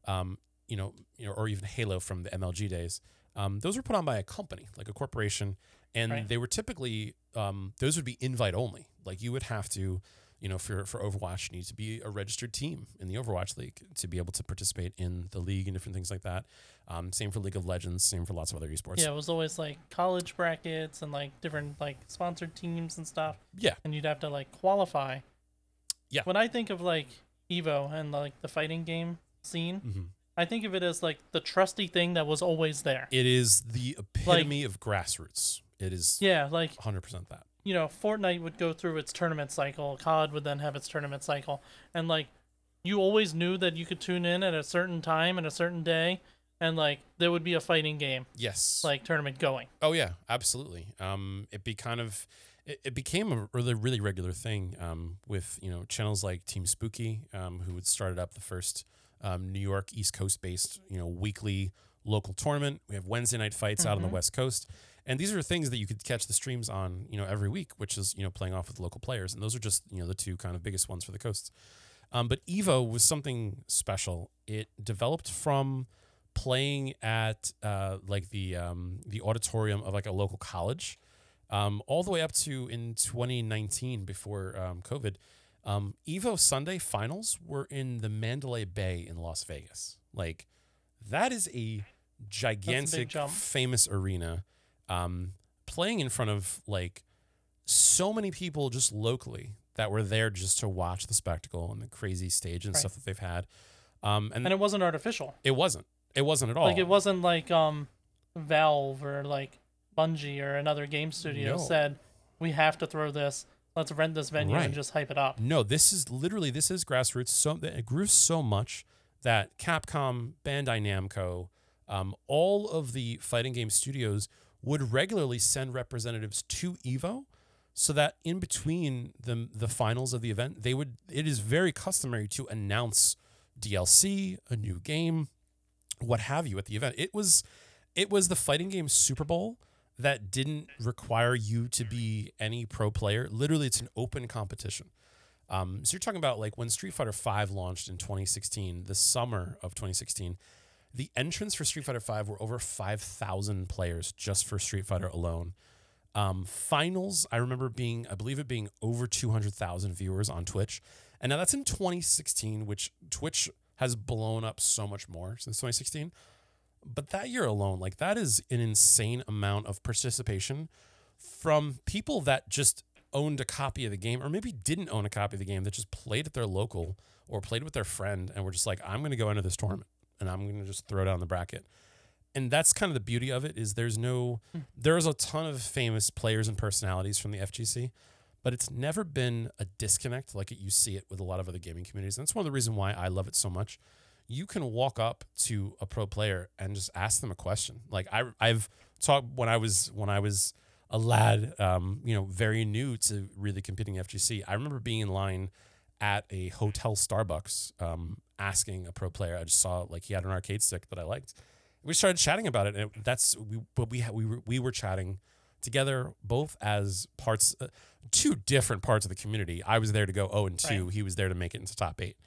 E: um, you know, you know, or even Halo from the MLG days. Um, those were put on by a company, like a corporation, and
D: Right.
E: they were typically um, those would be invite only. Like you would have to, you know, for for Overwatch, you need to be a registered team in the Overwatch League to be able to participate in the league and different things like that. Um, same for League of Legends, same for lots of other esports.
D: Yeah, it was always like college brackets and like different like sponsored teams and stuff,
E: yeah.
D: and you'd have to like qualify.
E: Yeah.
D: When I think of like Evo and like the fighting game scene,
E: hmm
D: I think of it as like the trusty thing that was always there.
E: It is the epitome of grassroots. It is
D: Yeah, like
E: 100% that.
D: You know, Fortnite would go through its tournament cycle, COD would then have its tournament cycle, and like you always knew that you could tune in at a certain time and a certain day, and like there would be a fighting game
E: Yes.
D: like tournament going.
E: oh yeah, absolutely. Um, it be kind of, it, it became a really really regular thing. Um, with you know channels like Team Spooky, um, who had started up the first um, New York East Coast based you know weekly local tournament. We have Wednesday night fights out on the
D: Mhm.
E: West Coast, And these are things that you could catch the streams on, you know, every week, which is you know playing off with local players, and those are just you know the two kind of biggest ones for the coasts. Um, but Evo was something special. It developed from playing at uh, like the um, the auditorium of like a local college, um, all the way up to in 2019 before um, COVID. Um, Evo Sunday finals were in the Mandalay Bay in Las Vegas. Like that is a gigantic,
D: jump.
E: famous arena. Um, playing in front of like so many people just locally that were there just to watch the spectacle and the crazy stage and
D: Right.
E: stuff that they've had. Um, and
D: And it wasn't artificial.
E: it wasn't. It wasn't at all.
D: Like it wasn't like um Valve or like Bungie or another game studio
E: No.
D: said we have to throw this. Let's rent this venue
E: Right.
D: and just hype it up.
E: No, this is literally this is grassroots. So it grew so much that Capcom, Bandai Namco, um, all of the fighting game studios would regularly send representatives to Evo, so that in between the the finals of the event, they would. It is very customary to announce DLC, a new game, what have you at the event. It was it was the fighting game Super Bowl that didn't require you to be any pro player. Literally, it's an open competition. Um, so you're talking about like when Street Fighter V launched in 2016, the summer of 2016, the entrants for Street Fighter V were over 5,000 players just for Street Fighter alone. Um, finals, I remember being, I believe it being over 200,000 viewers on Twitch. And now that's in 2016, which Twitch has blown up so much more since 2016. But that year alone, like that is an insane amount of participation from people that just owned a copy of the game or maybe didn't own a copy of the game that just played at their local or played with their friend and were just like, I'm going to go into this tournament and I'm going to just throw down the bracket. And that's kind of the beauty of it is there's no, there's a ton of famous players and personalities from the FGC, but it's never been a disconnect like it, you see it with a lot of other gaming communities. And that's one of the reasons why I love it so much. You can walk up to a pro player and just ask them a question. Like I, I've talked when I was when I was a lad, um, you know, very new to really competing FGC. I remember being in line at a hotel Starbucks, um, asking a pro player. I just saw like he had an arcade stick that I liked. We started chatting about it, and it- that's we. But we we were we were chatting together both as parts, uh, two different parts of the community. I was there to go oh and two.
D: Right.
E: He was there to make it into top eight.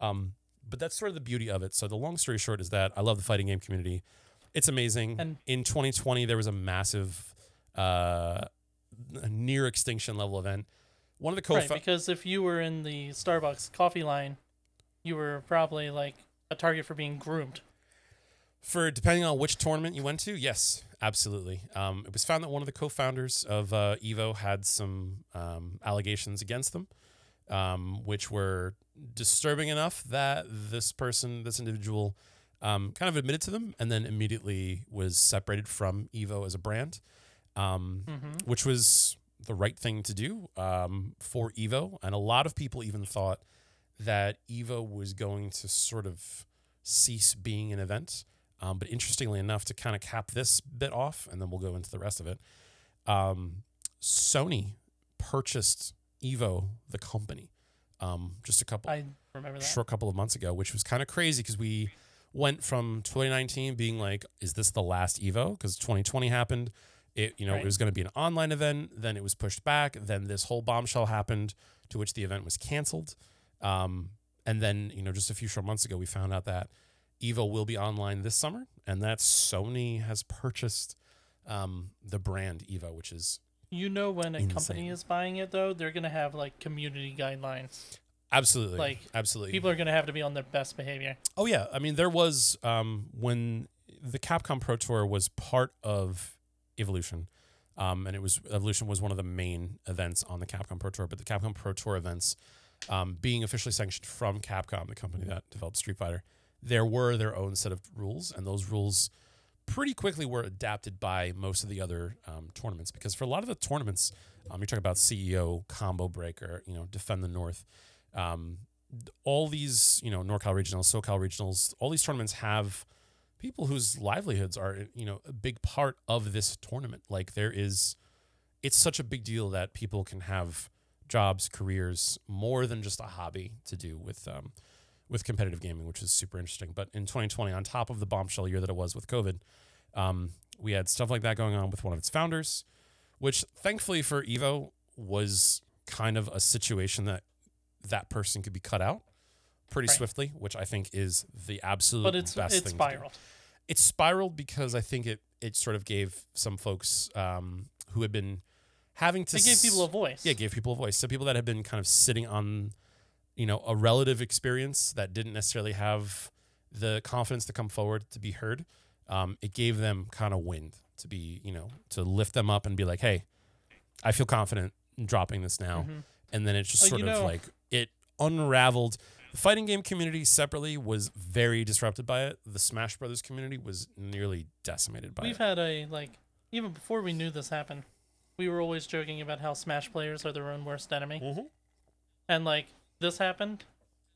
E: Um, but that's sort of the beauty of it. So the long story short is that I love the fighting game community. It's amazing.
D: And-
E: in 2020, there was a massive, uh, near extinction level event. One of the co
D: Right, because if you were in the Starbucks coffee line, you were probably like a target for being groomed.
E: For depending on which tournament you went to, yes, absolutely. Um, it was found that one of the co-founders of uh, Evo had some um, allegations against them, um, which were disturbing enough that this person, this individual, um, kind of admitted to them, and then immediately was separated from Evo as a brand, um,
D: Mm-hmm.
E: which was the right thing to do um, for Evo. And a lot of people even thought that Evo was going to sort of cease being an event. Um, but interestingly enough, to kind of cap this bit off, and then we'll go into the rest of it, um, Sony purchased Evo, the company, um, just a couple
D: I remember that.
E: short couple of months ago, which was kind of crazy because we went from 2019 being like, is this the last Evo? Because 2020 happened. It you know
D: Right.
E: it was going to be an online event, then it was pushed back, then this whole bombshell happened, to which the event was canceled. Um, and then you know just a few short months ago, we found out that Evo will be online this summer, and that Sony has purchased um, the brand Evo, which is
D: You know when a company is buying it though, they're gonna have like community guidelines.
E: absolutely
D: Like,
E: absolutely
D: People are gonna have to be on their best behavior.
E: Oh yeah, I mean there was um, when the Capcom Pro Tour was part of Evolution, um, and it was Evolution was one of the main events on the Capcom Pro Tour. But the Capcom Pro Tour events, um, being officially sanctioned from Capcom, the company that developed Street Fighter, there were their own set of rules, and those rules pretty quickly were adapted by most of the other um, tournaments. Because for a lot of the tournaments, um, you're talking about CEO, Combo Breaker, you know, Defend the North. Um, all these, you know, NorCal regionals, SoCal regionals, all these tournaments have people whose livelihoods are, you know, a big part of this tournament. Like there is, it's such a big deal that people can have jobs, careers, more than just a hobby to do with, um, with competitive gaming, which is super interesting. But in 2020, on top of the bombshell year that it was with COVID, um, We had stuff like that going on with one of its founders, which thankfully for Evo was kind of a situation that that person could be cut out pretty
D: Right.
E: swiftly, which I think is the absolute
D: But it's
E: best
D: it's
E: thing.
D: spiraled.
E: it spiraled because I think it it sort of gave some folks um, who had been having to
D: It gave people a voice.
E: yeah gave people a voice. So people that had been kind of sitting on you know a relative experience that didn't necessarily have the confidence to come forward to be heard. Um, it gave them kind of wind to be you know to lift them up and be like, hey, I feel confident in dropping this now.
D: Mhm.
E: And then it just sort of
D: know-
E: like it unraveled. The fighting game community separately was very disrupted by it. The Smash Brothers community was nearly decimated by it.
D: We've had a like even before we knew this happened, we were always joking about how Smash players are their own worst enemy,
E: Mhm.
D: and like this happened,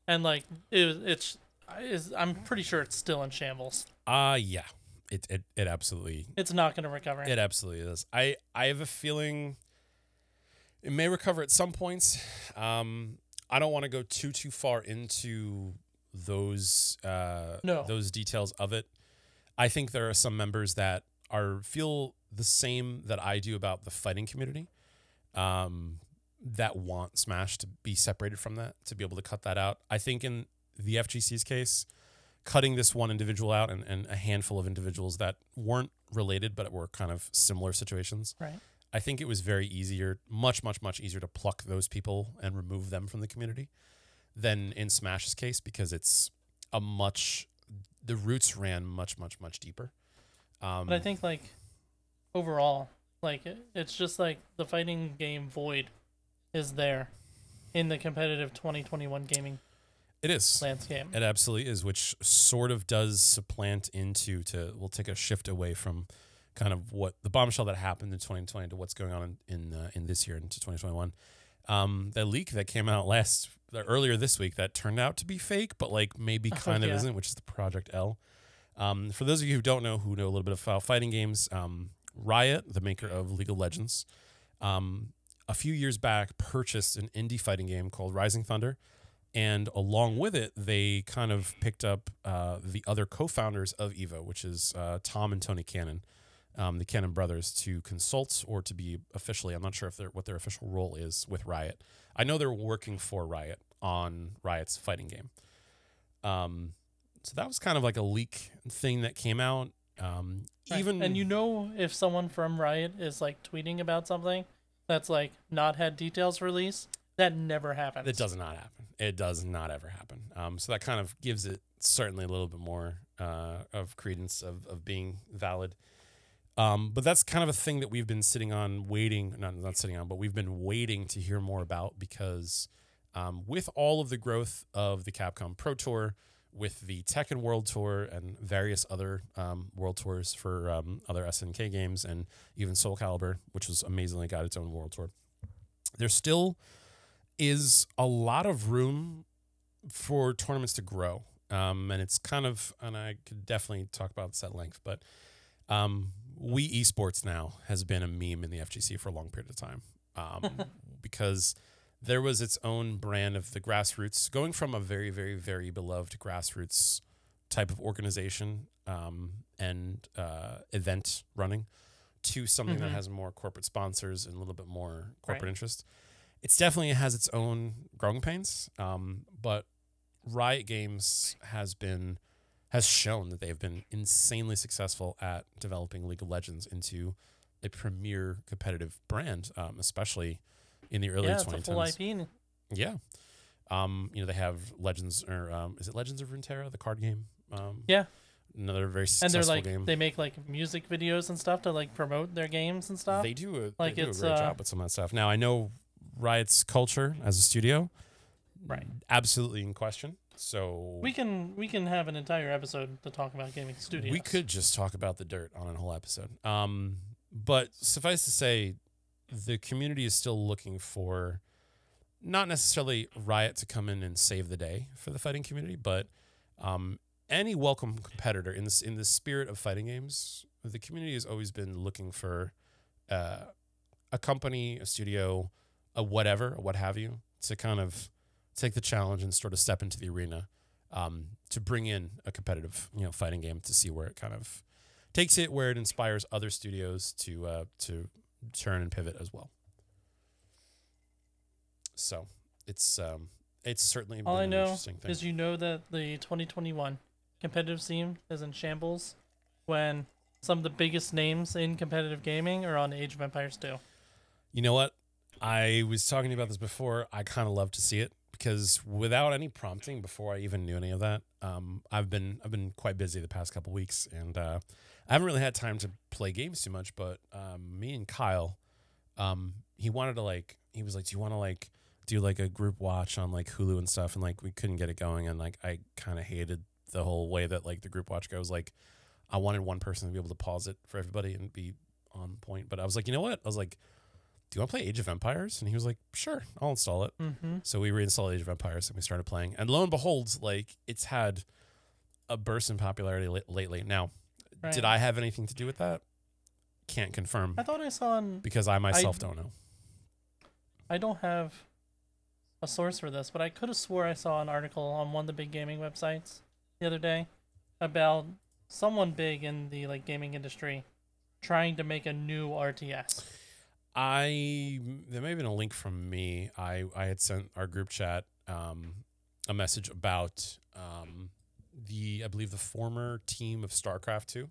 D: and like it it's is I'm pretty sure it's still in shambles.
E: Uh yeah. It it it absolutely
D: It's not going to recover.
E: it absolutely is. I I have a feeling it may recover at some points. Um I don't want to go too too far into those uh
D: No.
E: those details of it. I think there are some members that are feel the same that I do about the fighting community. Um that want Smash to be separated from that, to be able to cut that out. I think in the FGC's case, cutting this one individual out and, and a handful of individuals that weren't related but were kind of similar situations,
D: Right.
E: I think it was very easier, much, much, much easier to pluck those people and remove them from the community than in Smash's case because it's a much, the roots ran much, much, much deeper. Um,
D: But I think like overall, like it, it's just like the fighting game void is there in the competitive 2021 gaming
E: it is.
D: landscape.
E: It absolutely is, which sort of does supplant into to we'll take a shift away from kind of what the bombshell that happened in 2020 to what's going on in in, uh, in this year into 2021. Um, the leak that came out last earlier this week that turned out to be fake, but like maybe
D: Oh,
E: kind of
D: yeah.
E: isn't, which is the Project L. Um, for those of you who don't know, who know a little bit about fighting games, um, Riot, the maker of League of Legends, um, a few years back purchased an indie fighting game called Rising Thunder and along with it, they kind of picked up uh, the other co-founders of Evo, which is uh, Tom and Tony Cannon, um, the Cannon brothers, to consult or to be officially. I'm not sure if they're what their official role is with Riot. I know they're working for Riot on Riot's fighting game. Um, so that was kind of like a leak thing that came out. Um,
D: Right.
E: Even
D: and you know if someone from Riot is like tweeting about something that's like not had details released, that never happens.
E: It does not happen. It does not ever happen. Um, so that kind of gives it certainly a little bit more uh, of credence of, of being valid. Um, but that's kind of a thing that we've been sitting on, waiting, not, not sitting on, but we've been waiting to hear more about because um, with all of the growth of the Capcom Pro Tour, with the Tekken World Tour and various other um, World Tours for um, other SNK games and even Soul Calibur, which was amazingly got its own World Tour, there still is a lot of room for tournaments to grow. Um, and it's kind of, and I could definitely talk about this at length, but um, we esports now has been a meme in the FGC for a long period of time um, because there was its own brand of the grassroots, going from a very, very, very beloved grassroots type of organization um, and uh, event running to something that
D: Mhm.
E: has more corporate sponsors and a little bit more corporate
D: Right.
E: interest. It's definitely has its own growing pains, um, but Riot Games has been has shown that they have been insanely successful at developing League of Legends into a premier competitive brand, um, especially in the early
D: yeah, it's a
E: 2010s.
D: full IP.
E: Yeah. Um, you know, they have Legends or um, is it Legends of Runeterra, the card game? Um,
D: Yeah.
E: Another very
D: And
E: successful
D: they're like
E: game.
D: they make like music videos and stuff to like promote their games and stuff.
E: They do a,
D: Like
E: they do a
D: it's,
E: great
D: uh,
E: job with some of that stuff. Now I know Riot's culture as a studio,
D: Right.
E: Absolutely in question. So
D: we can we can have an entire episode to talk about gaming studios.
E: We could just talk about the dirt on a whole episode. Um, but suffice to say, the community is still looking for not necessarily Riot to come in and save the day for the fighting community, but um, any welcome competitor in this in the spirit of fighting games. The community has always been looking for uh, a company, a studio, a whatever, a what have you, to kind of take the challenge and sort of step into the arena um, to bring in a competitive, you know, fighting game to see where it kind of takes it where it inspires other studios to uh, to turn and pivot as well. So it's um, it's certainly
D: All
E: been
D: I
E: an
D: know
E: interesting thing.
D: is you know that the 2021 competitive scene is in shambles when some of the biggest names in competitive gaming are on Age of Empires 2.
E: You know what? I was talking about this before. I kind of love to see it because without any prompting, before I even knew any of that, um, I've been I've been quite busy the past couple weeks, and uh, I haven't really had time to play games too much. But um, me and Kyle, um, he wanted to like he was like, "Do you want to like do like a group watch on like Hulu and stuff?" And like we couldn't get it going, and like I kind of hated the whole way that like the group watch goes. Like I wanted one person to be able to pause it for everybody and be on point. But I was like, you know what? I was like do you want to play Age of Empires? And he was like, sure, I'll install it.
D: Mm-hmm.
E: So we reinstalled Age of Empires and we started playing. And lo and behold, like it's had a burst in popularity la- lately. Now,
D: Right.
E: did I have anything to do with that? Can't confirm
D: I thought I saw on.
E: because I myself
D: I-
E: don't know.
D: I don't have a source for this, but I could have swore I saw an article on one of the big gaming websites the other day about someone big in the like gaming industry trying to make a new RTS.
E: I there may have been a link from me. I I had sent our group chat um, a message about um, the I believe the former team of StarCraft two.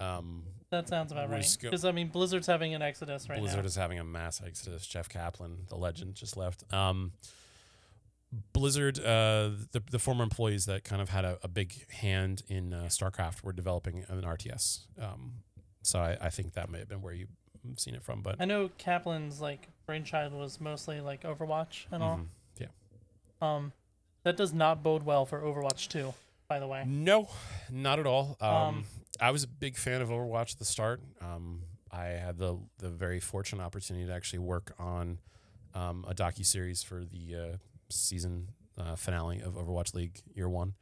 E: Um,
D: That sounds about right. Because I mean, Blizzard's having an exodus right
E: Blizzard
D: now.
E: is having a mass exodus. Jeff Kaplan, the legend, just left. Um, Blizzard, uh, the the former employees that kind of had a, a big hand in uh, StarCraft were developing an RTS. Um, so I, I think that may have been where you've seen it from. But
D: I know Kaplan's like brainchild was mostly like Overwatch and all.
E: Mhm. yeah,
D: Um, that does not bode well for Overwatch 2, by the way.
E: no, not at all. Um,
D: Um,
E: I was a big fan of Overwatch at the start. Um, I had the the very fortunate opportunity to actually work on um, a docu series for the uh, season uh, finale of Overwatch League Year One.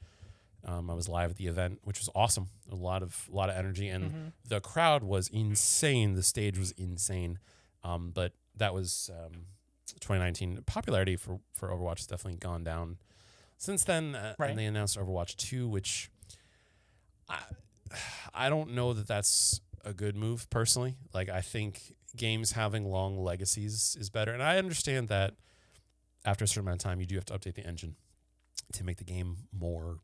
E: Um, I was live at the event, which was awesome. A lot of a lot of energy, and
D: Mhm.
E: the crowd was insane. The stage was insane. Um, but that was um, 2019. Popularity for for Overwatch has definitely gone down since then. Uh,
D: Right.
E: And they announced Overwatch Two, which I I don't know that that's a good move personally. Like I think games having long legacies is better, and I understand that after a certain amount of time, you do have to update the engine to make the game more.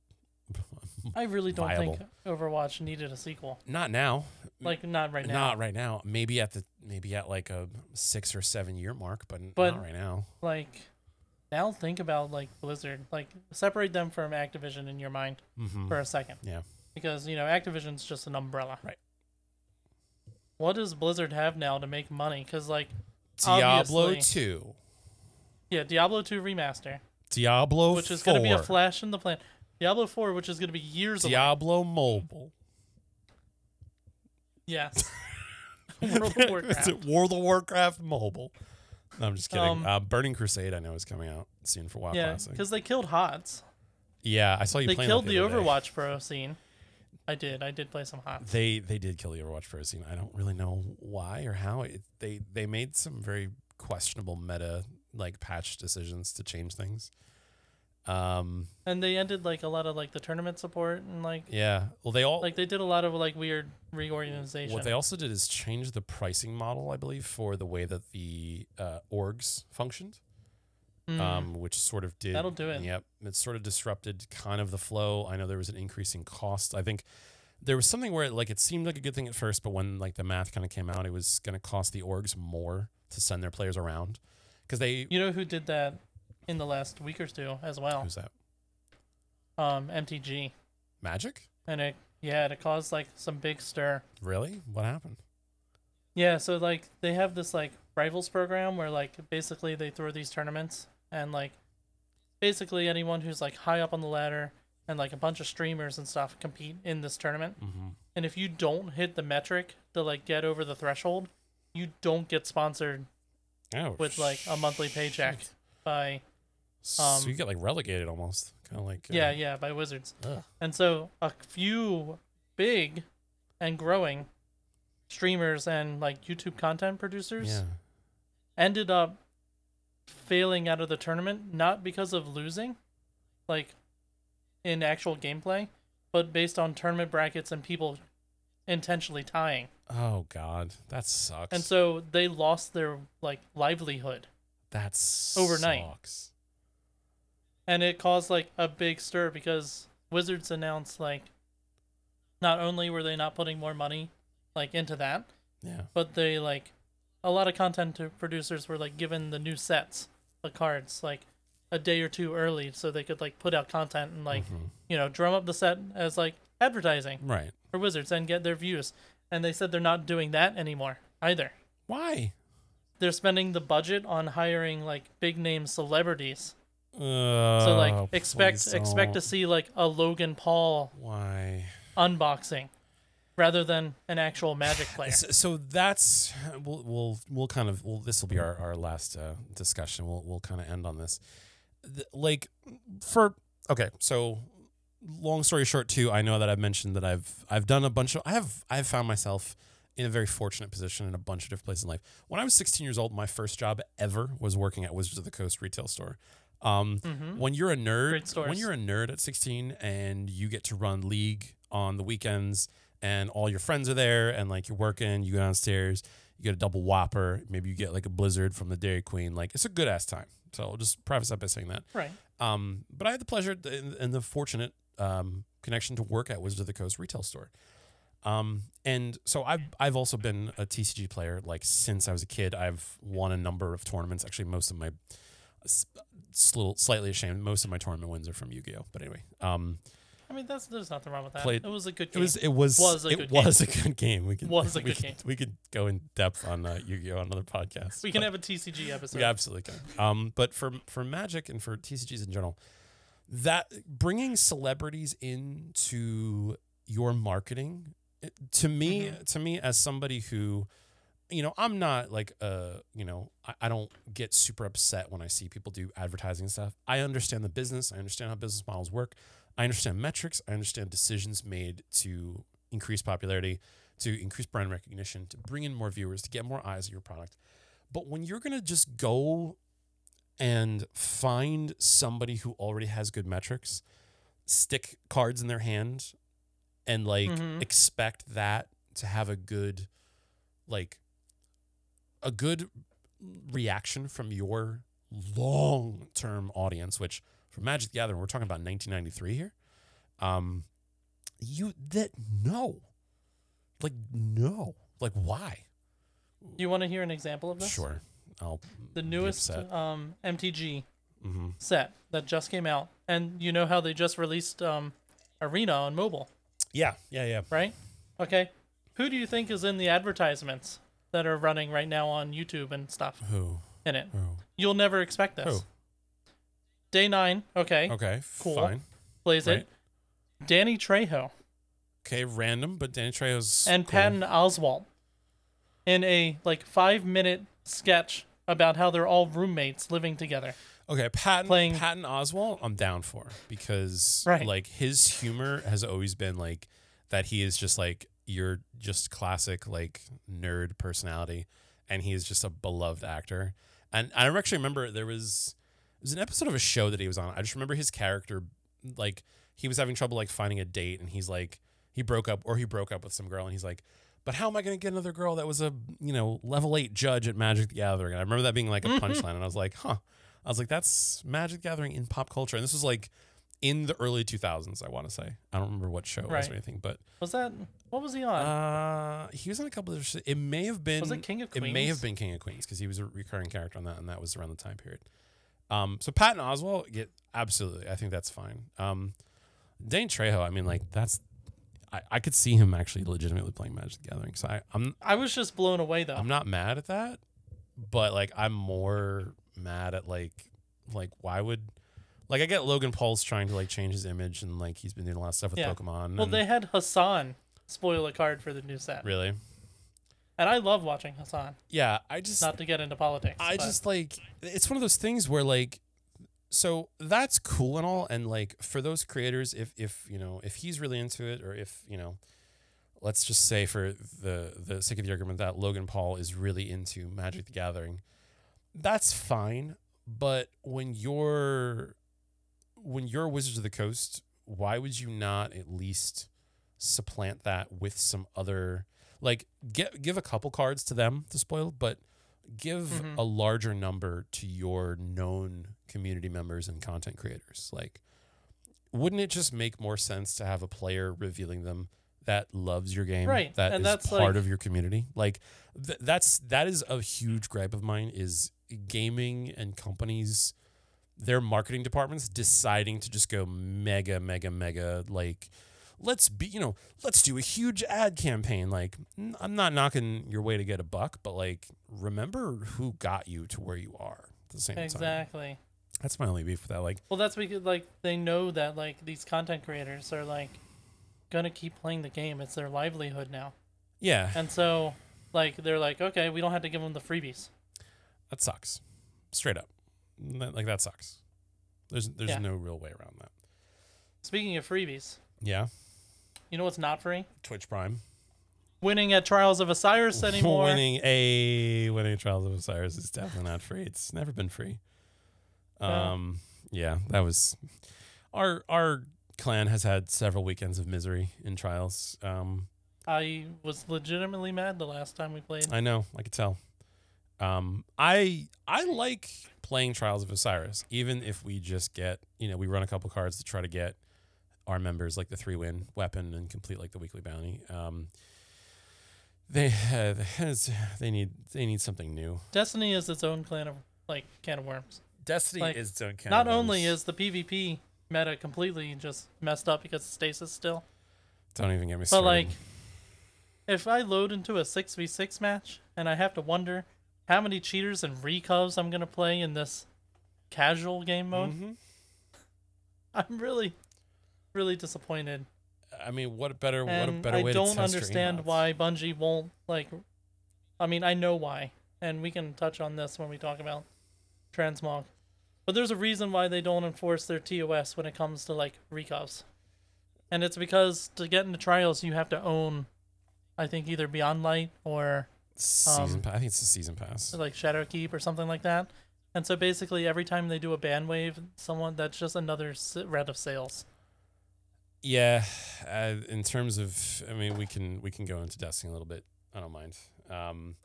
D: I really don't
E: Viable.
D: think Overwatch needed a sequel.
E: Not now,
D: Like, not right now.
E: Not right now. Maybe at the maybe at like a six or seven year mark, but,
D: But-
E: not right now.
D: Like, now think about, like, Blizzard. Like, separate them from Activision in your mind
E: Mm-hmm.
D: for a second.
E: Yeah.
D: Because, you know, Activision's just an umbrella.
E: Right.
D: What does Blizzard have now to make money? Because, like,
E: Diablo two,
D: yeah, Diablo 2 Remaster,
E: Diablo
D: which is going to be a flash in the plan. Diablo 4, which is going to be years away.
E: Diablo mobile.
D: Yes. World of
E: Is
D: Warcraft.
E: it World of Warcraft mobile? No, I'm just kidding.
D: Um,
E: uh, Burning Crusade, I know is coming out soon for WoW
D: Yeah,
E: Classic.
D: because they killed HOTS.
E: Yeah, I saw you
D: They
E: playing.
D: killed the
E: day.
D: Overwatch Pro scene. I did. I did play some HOTS.
E: They they did kill the Overwatch Pro scene. I don't really know why or how. It, they they made some very questionable meta like patch decisions to change things. Um.
D: And they ended like a lot of like the tournament support and like
E: Yeah. Well, they all
D: like they did a lot of like weird reorganization.
E: What they also did is change the pricing model, I believe, for the way that the uh, orgs functioned,
D: Mm.
E: um, which sort of did.
D: That'll do it.
E: Yep, it sort of disrupted kind of the flow. I know there was an increase in cost. I think there was something where like it seemed like a good thing at first, but when like the math kind of came out, it was going to cost the orgs more to send their players around because they.
D: you know who did that in the last week or two as well?
E: Who's that?
D: Um, MTG,
E: Magic?
D: and it yeah, it caused like some big stir.
E: Really? What happened?
D: Yeah, so like they have this like rivals program where like basically they throw these tournaments and like basically anyone who's like high up on the ladder and like a bunch of streamers and stuff compete in this tournament.
E: Mm-hmm.
D: And if you don't hit the metric to like get over the threshold, you don't get sponsored
E: Oh,
D: with like a monthly paycheck
E: shit.
D: by
E: So
D: um,
E: you get like relegated almost, kind of like. uh,
D: yeah, yeah, by Wizards.
E: ugh.
D: And so a few big and growing streamers and like YouTube content producers
E: Yeah.
D: ended up failing out of the tournament not because of losing like in actual gameplay but based on tournament brackets and people intentionally tying.
E: Oh God, that sucks.
D: And so they lost their like livelihood
E: that's
D: overnight.
E: Sucks.
D: And it caused like a big stir because Wizards announced like not only were they not putting more money like into that,
E: Yeah.
D: but they like a lot of content producers were like given the new sets of cards like a day or two early so they could like put out content and like
E: Mhm.
D: you know drum up the set as like advertising
E: Right.
D: for Wizards and get their views. And they said they're not doing that anymore either.
E: Why?
D: They're spending the budget on hiring like big name celebrities.
E: Uh,
D: So like expect expect to see like a Logan Paul
E: Why?
D: unboxing rather than an actual Magic player.
E: So, so that's we'll we'll we'll kind of well this will be our our last uh, discussion. We'll we'll kind of end on this. The- like for okay, so long story short too, I know that I've mentioned that I've I've done a bunch of I have I have found myself in a very fortunate position in a bunch of different places in life. When I was 16 years old, my first job ever was working at Wizards of the Coast retail store. Um,
D: Mhm.
E: When you're a nerd, when you're a nerd at 16 and you get to run league on the weekends and all your friends are there and like you're working, you go downstairs, you get a double whopper, maybe you get like a blizzard from the Dairy Queen. Like it's a good ass time. So I'll just preface that by saying that.
D: Right.
E: Um, but I had the pleasure and, and the fortunate um, connection to work at Wizard of the Coast retail store. Um, and so I've I've also been a TCG player like since I was a kid. I've won a number of tournaments. Actually, most of my s- s- little slightly ashamed. Most of my tournament wins are from Yu-Gi-Oh. But anyway, um,
D: I mean that's there's nothing wrong with that.
E: Played-
D: it was a good
E: it
D: game.
E: was it was
D: Was a
E: it
D: good
E: was a good game. We could
D: Was a
E: we
D: good
E: could,
D: game.
E: We could go in depth on uh, Yu-Gi-Oh on another podcast.
D: we can have a TCG episode.
E: we absolutely can. Um, but for for Magic and for TCGs in general, that bringing celebrities into your marketing, to me, to me as somebody who, you know, I'm not like uh, you know, I, I don't get super upset when I see people do advertising and stuff. I understand the business. I understand how business models work. I understand metrics. I understand decisions made to increase popularity, to increase brand recognition, to bring in more viewers, to get more eyes on your product. But when you're gonna just go and find somebody who already has good metrics, stick cards in their hand, and like
D: Mhm.
E: expect that to have a good, like, a good reaction from your long term audience, which for Magic the Gathering, we're talking about 1993 here. Um, you that no, like no, like why?
D: You want to hear an example of this?
E: Sure, I'll
D: The newest um, MTG
E: Mm-hmm.
D: set that just came out, and you know how they just released um, Arena on mobile,
E: Yeah, yeah, yeah.
D: right? Okay, who do you think is in the advertisements that are running right now on YouTube and stuff
E: Who?
D: in it?
E: Who?
D: You'll never expect this.
E: Who?
D: Day nine, okay,
E: Okay,
D: Cool.
E: fine.
D: plays
E: right.
D: it. Danny Trejo
E: Okay, random, but Danny Trejo's
D: and
E: cool.
D: Patton Oswalt in a like five minute sketch about how they're all roommates living together.
E: Okay, Patton
D: playing-
E: Patton Oswalt, I'm down for because
D: Right.
E: like his humor has always been like that. He is just like you're just classic like nerd personality, and he is just a beloved actor. And I actually remember there was it was an episode of a show that he was on. I just remember his character like he was having trouble like finding a date, and he's like he broke up or he broke up with some girl, and he's like. But how am I going to get another girl that was a you know level eight judge at Magic the Gathering? And I remember that being like a mm-hmm. punchline, and I was like, huh. I was like, that's Magic the Gathering in pop culture. And this was like in the early 2000s, I want to say. I don't remember what show it was
D: Right.
E: or anything, but
D: Was that what was he on?
E: uh, he was on a couple of. sh- It may have been.
D: Was it King of
E: It may
D: Queens?
E: have been King of Queens because he was a recurring character on that, and that was around the time period. Um, so Patton Oswalt, get absolutely. I think that's fine. Um, Dane Trejo, I mean, like that's. I, I could see him actually legitimately playing Magic the Gathering. So I, I'm
D: I was just blown away though.
E: I'm not mad at that, but like I'm more mad at like like why would like I get Logan Paul's trying to like change his image and like he's been doing a lot of stuff with
D: Yeah.
E: Pokemon.
D: well,
E: and-
D: they had Hasan spoil a card for the new set,
E: really,
D: and I love watching Hasan.
E: yeah. I just
D: Not to get into politics.
E: I
D: but-
E: just like it's one of those things where like so that's cool and all and like for those creators if if you know if he's really into it or if you know let's just say for the the sake of the argument that Logan Paul is really into Magic the Gathering that's fine but when you're when you're Wizards of the Coast why would you not at least supplant that with some other like get give a couple cards to them to spoil, but give
D: Mhm.
E: a larger number to your known community members and content creators. Like wouldn't it just make more sense to have a player revealing them that loves your game
D: Right,
E: that
D: and
E: is
D: that's
E: part
D: like-
E: of your community like th- that's that is a huge gripe of mine is gaming and companies their marketing departments deciding to just go mega mega mega like let's be you know let's do a huge ad campaign like n- i'm not knocking your way to get a buck but like remember who got you to where you are at the same time
D: Exactly.
E: that's my only beef with that like
D: Well, that's because like they know that like these content creators are like gonna keep playing the game. It's their livelihood now,
E: yeah
D: and so like they're like, okay, we don't have to give them the freebies.
E: that sucks straight up That- like that sucks. There's there's
D: Yeah.
E: no real way around that.
D: Speaking of freebies,
E: yeah.
D: You know what's not free?
E: twitch prime.
D: Winning at Trials of Osiris anymore.
E: winning a winning at trials of osiris is definitely not free. It's never been free. Um yeah that was our our clan has had several weekends of misery in trials. Um
D: I was legitimately mad the last time we played.
E: i know i could tell. Um i i like playing trials of osiris even if we just get you know we run a couple cards to try to get our members like the three win weapon and complete like the weekly bounty um they have, they need they need something new
D: Destiny is its own clan of like can of worms.
E: Destiny
D: Like,
E: is don't count.
D: Not only is the PvP meta completely just messed up because of stasis still,
E: don't even get me
D: but
E: started.
D: like if I load into a 6v6 match and I have to wonder how many cheaters and recovs I'm going to play in this casual game mode,
E: Mhm.
D: I'm really really disappointed.
E: I mean, what a better what a better
D: I
E: way to
D: don't understand why Bungie won't like I mean, I know why, and we can touch on this when we talk about transmog. But there's a reason why they don't enforce their TOS when it comes to like recovs. And it's because to get into trials you have to own I think either Beyond Light or
E: season.
D: um,
E: pa- I think it's a season pass.
D: like Shadow Keep or something like that. And so basically every time they do a ban wave, someone that's just another red of sales.
E: Yeah, uh, in terms of, I mean, we can we can go into Destiny a little bit. I don't mind. Um,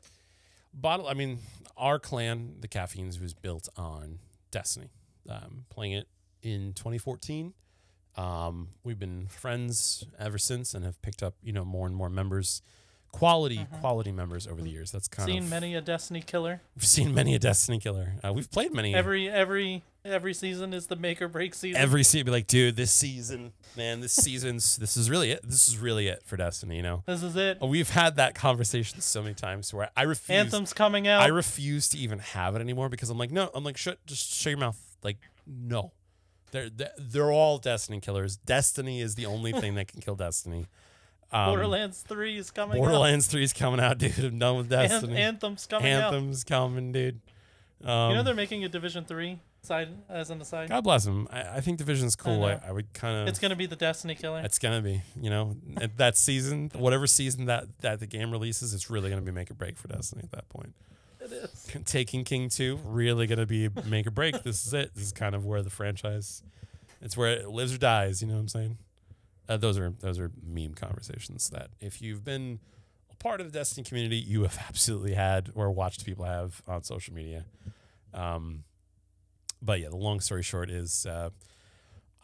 E: bottle. I mean, our clan, the Caffeines, was built on Destiny. Um, playing it in 2014. Um, we've been friends ever since and have picked up, you know, more and more members, quality
D: Mhm.
E: quality members over the years. That's kind
D: Seen
E: of seen
D: many a Destiny killer.
E: We've seen many a Destiny killer. Uh, we've played many.
D: Every every every season is the make or break season.
E: every season, be like, dude, this season, man, this season's this is really it. This is really it for Destiny. You know,
D: this is it.
E: Oh, we've had that conversation so many times where I refuse.
D: Anthem's coming out.
E: I refuse to even have it anymore because I'm like, no, I'm like, shut, just shut your mouth. Like, no, they're, they're all Destiny killers. Destiny is the only thing that can kill Destiny. Um,
D: Borderlands 3 is coming
E: Borderlands Three is coming out, dude. I'm done with
D: out. An-
E: Destiny.
D: Anthem's coming out.
E: Anthem's coming, dude. Um,
D: You know they're making a Division 3 side as an aside.
E: God bless them. I, I think Division's cool. I,
D: know.
E: I, would kind of.
D: It's going to be the Destiny killer.
E: It's gonna be, you know, that season, whatever season that that the game releases, it's really gonna be make or break for Destiny at that point.
D: It is.
E: Taken King two, really gonna be make or break. This is it. This is kind of where the franchise, it's where it lives or dies. You know what I'm saying? Uh, those are those are meme conversations that if you've been a part of the Destiny community, you have absolutely had or watched people have on social media. Um, but yeah, the long story short is. Uh,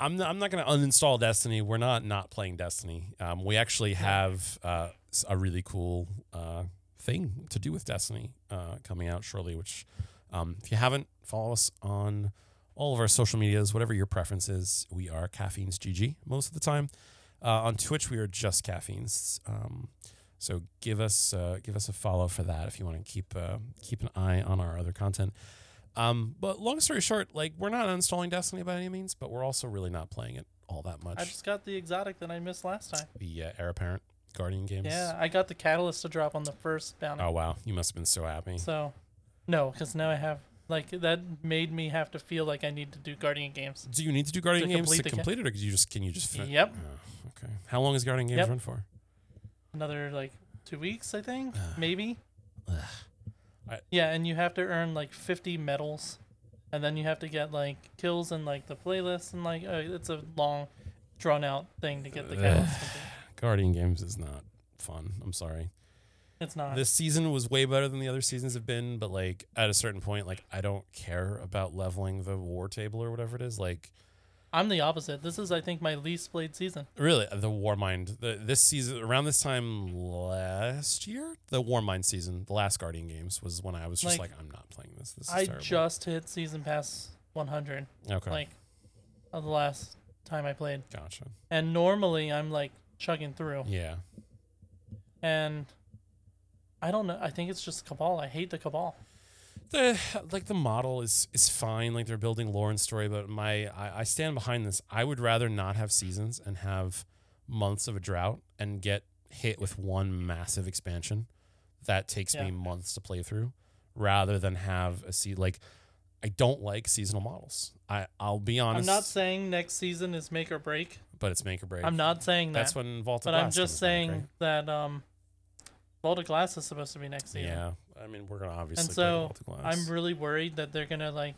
E: I'm not, I'm not going to uninstall Destiny. We're not not playing Destiny. Um, we actually have uh, a really cool uh, thing to do with Destiny uh, coming out shortly. Which, um, if you haven't, follow us on all of our social medias, whatever your preference is. We are Caffeines GG most of the time. Uh, on Twitch, we are just Caffeines. Um, so give us uh, give us a follow for that if you want to keep uh, keep an eye on our other content. Um, but long story short, like we're not uninstalling Destiny by any means, but we're also really not playing it all that much.
D: I just got the exotic that I missed last time.
E: the uh, heir apparent Guardian games.
D: Yeah, I got the catalyst to drop on the first bounty.
E: Oh wow, you must have been so happy.
D: So, no, because now I have like that made me have to feel like I need to do Guardian games.
E: Do you need to do Guardian
D: To
E: games to
D: complete the ca-
E: complete it, or can you just can you just finish?
D: Yep,
E: Oh, okay. How long is Guardian games
D: Yep.
E: run for?
D: another like two weeks, I think,
E: Ugh.
D: maybe.
E: Ugh. I-
D: Yeah, and you have to earn like 50 medals, and then you have to get like kills and like the playlist, and like uh, it's a long, drawn out thing to get the catalyst.
E: Guardian Games is not fun. I'm sorry.
D: It's not.
E: This season was way better than the other seasons have been, but like at a certain point, like I don't care about leveling the war table or whatever it is. Like
D: I'm the opposite. This is, I think, my least played season.
E: really, uh, the Warmind. The this season around this time last year, the Warmind season, the last Guardian Games was when I was just
D: Like,
E: like, I'm not playing this. This is
D: I
E: terrible.
D: just hit season pass 100,
E: okay.
D: like, of the last time I played.
E: gotcha.
D: And normally I'm like chugging through.
E: Yeah.
D: And I don't know. I think it's just Cabal. I hate the Cabal.
E: the like the model is is fine like they're building lore and story but my I, I stand behind this i would rather not have seasons and have months of a drought and get hit with one massive expansion that takes me months to play through rather than have a see like i don't like seasonal models i i'll be honest
D: I'm not saying next season is make or break.
E: but it's make or break
D: I'm not saying that.
E: that's when vault of
D: but I'm just saying
E: right?
D: that um, Vault of Glass is supposed to be next season.
E: yeah i mean we're gonna obviously
D: And so
E: Vault of Glass.
D: I'm really worried that they're gonna like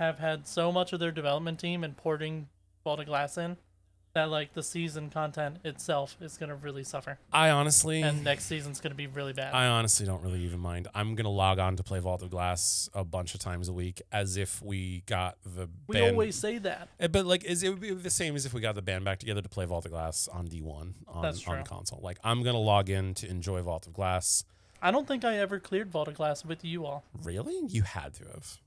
D: have had so much of their development team and porting Vault of Glass in that like the season content itself is gonna really suffer,
E: i honestly
D: and next season's gonna be really bad.
E: I honestly don't really even mind. I'm gonna log on to play Vault of Glass a bunch of times a week, as if we got the
D: we
E: band.
D: always say that.
E: Eh, but like, is it would be the same as if we got the band back together to play Vault of Glass on D1 on on console. Like, I'm gonna log in to enjoy Vault of Glass.
D: I don't think I ever cleared Vault of Glass with you all.
E: Really, you had to have.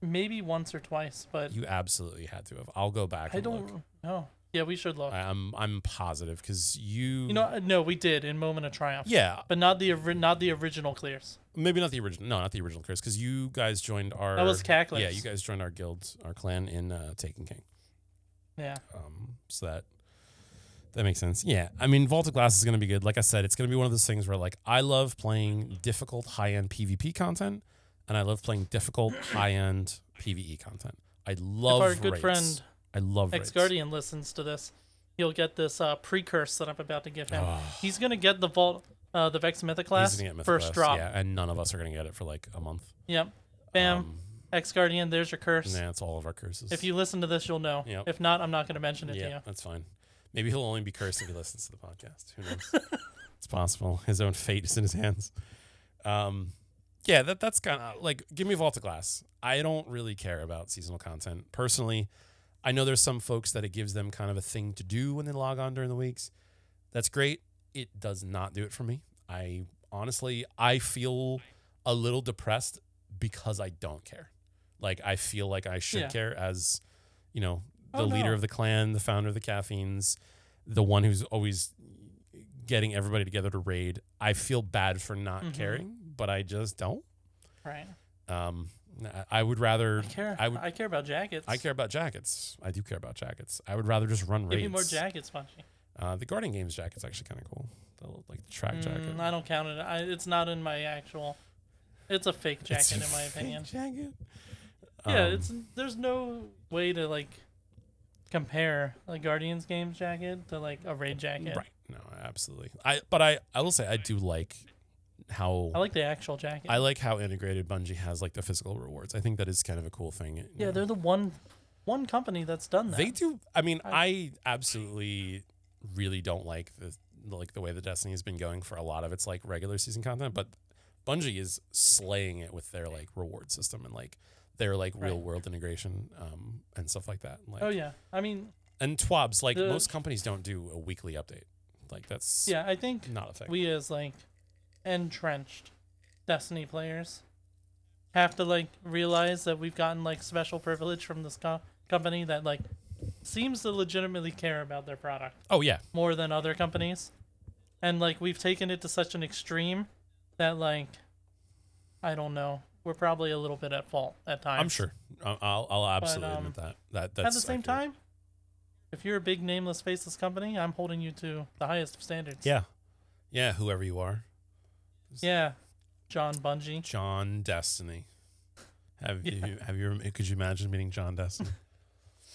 D: Maybe once or twice, but
E: You absolutely had to have. I'll go back.
D: I
E: and
D: don't know. Yeah, we should look.
E: I'm I'm positive because you.
D: you know, uh, no, we did in Moment of Triumph.
E: Yeah,
D: but not the ori- not the original clears.
E: maybe not the original. No, not the original Chris, because you guys joined our.
D: That was Cacklers.
E: Yeah, you guys joined our guild, our clan in uh, Taken King.
D: Yeah,
E: Um, so that that makes sense. Yeah, I mean, Vault of Glass is going to be good. Like I said, it's going to be one of those things where like I love playing difficult high end PvP content, and I love playing difficult high end PVE content. I love
D: if our good friend
E: I love
D: Ex Guardian listens to this, he'll get this uh, precurse that I'm about to give him.
E: Oh.
D: He's gonna get the vault, uh, the Vex Mythic class
E: gonna
D: first
E: Class,
D: drop.
E: Yeah, and none of us are going to get it for like a month.
D: Yep. Bam.
E: Um,
D: Ex Guardian, there's your curse.
E: nah, it's all of our curses.
D: If you listen to this, you'll know.
E: Yep.
D: If not, I'm not gonna mention it to
E: yeah,
D: you.
E: that's fine. Maybe he'll only be cursed if he listens to the podcast. Who knows? it's possible. His own fate is in his hands. Um, yeah, that that's kind of like give me Vault of Glass. I don't really care about seasonal content personally. I know there's some folks that it gives them kind of a thing to do when they log on during the weeks. That's great. It does not do it for me. I honestly I feel a little depressed because I don't care. Like I feel like I should
D: Yeah.
E: care as you know the
D: Oh,
E: leader
D: no.
E: of the clan, the founder of the caffeines, the one who's always getting everybody together to raid. I feel bad for not
D: Mhm.
E: caring, but I just don't.
D: Right.
E: Um, I- I would rather.
D: I care.
E: I
D: I, care about jackets.
E: I care about jackets. I do care about jackets. I would rather just run
D: Give
E: raids.
D: me more jackets, Punchy.
E: Uh, the Guardian Games jacket's actually kind of cool. The, like the track jacket.
D: Mm, I don't count it. I, it's not in my actual. It's a fake jacket,
E: a
D: in my
E: fake
D: opinion.
E: Jacket.
D: Yeah,
E: Um,
D: it's there's no way to like compare a Guardians games jacket to like a raid jacket.
E: right. No, absolutely. I but I I will say I do like how
D: I like the actual jacket.
E: I like how integrated Bungie has like the physical rewards. I think that is kind of a cool thing.
D: yeah,
E: know.
D: they're the one one company that's done that.
E: They do. I mean,
D: I-
E: I absolutely really don't like the like the way the Destiny has been going for a lot of its like regular season content, but Bungie is slaying it with their like reward system and like their like real
D: Right.
E: world integration um, and stuff like that. Like,
D: oh yeah, I mean,
E: and TWABs like
D: The-
E: most companies don't do a weekly update. Like that's
D: yeah, I think
E: not thing.
D: we as like entrenched Destiny players have to like realize that we've gotten like special privilege from this co- company that like seems to legitimately care about their product
E: oh yeah,
D: more than other companies. And like we've taken it to such an extreme that like I don't know, we're probably a little bit at fault at times.
E: I'm sure. I- I'll I'll absolutely
D: um,
E: admit that. That that's
D: at the same
E: accurate.
D: time, if you're a big nameless faceless company, I'm holding you to the highest of standards.
E: Yeah, yeah. Whoever you are,
D: Yeah. John Bungie.
E: John Destiny. Have
D: Yeah.
E: you have you could you imagine meeting John Destiny?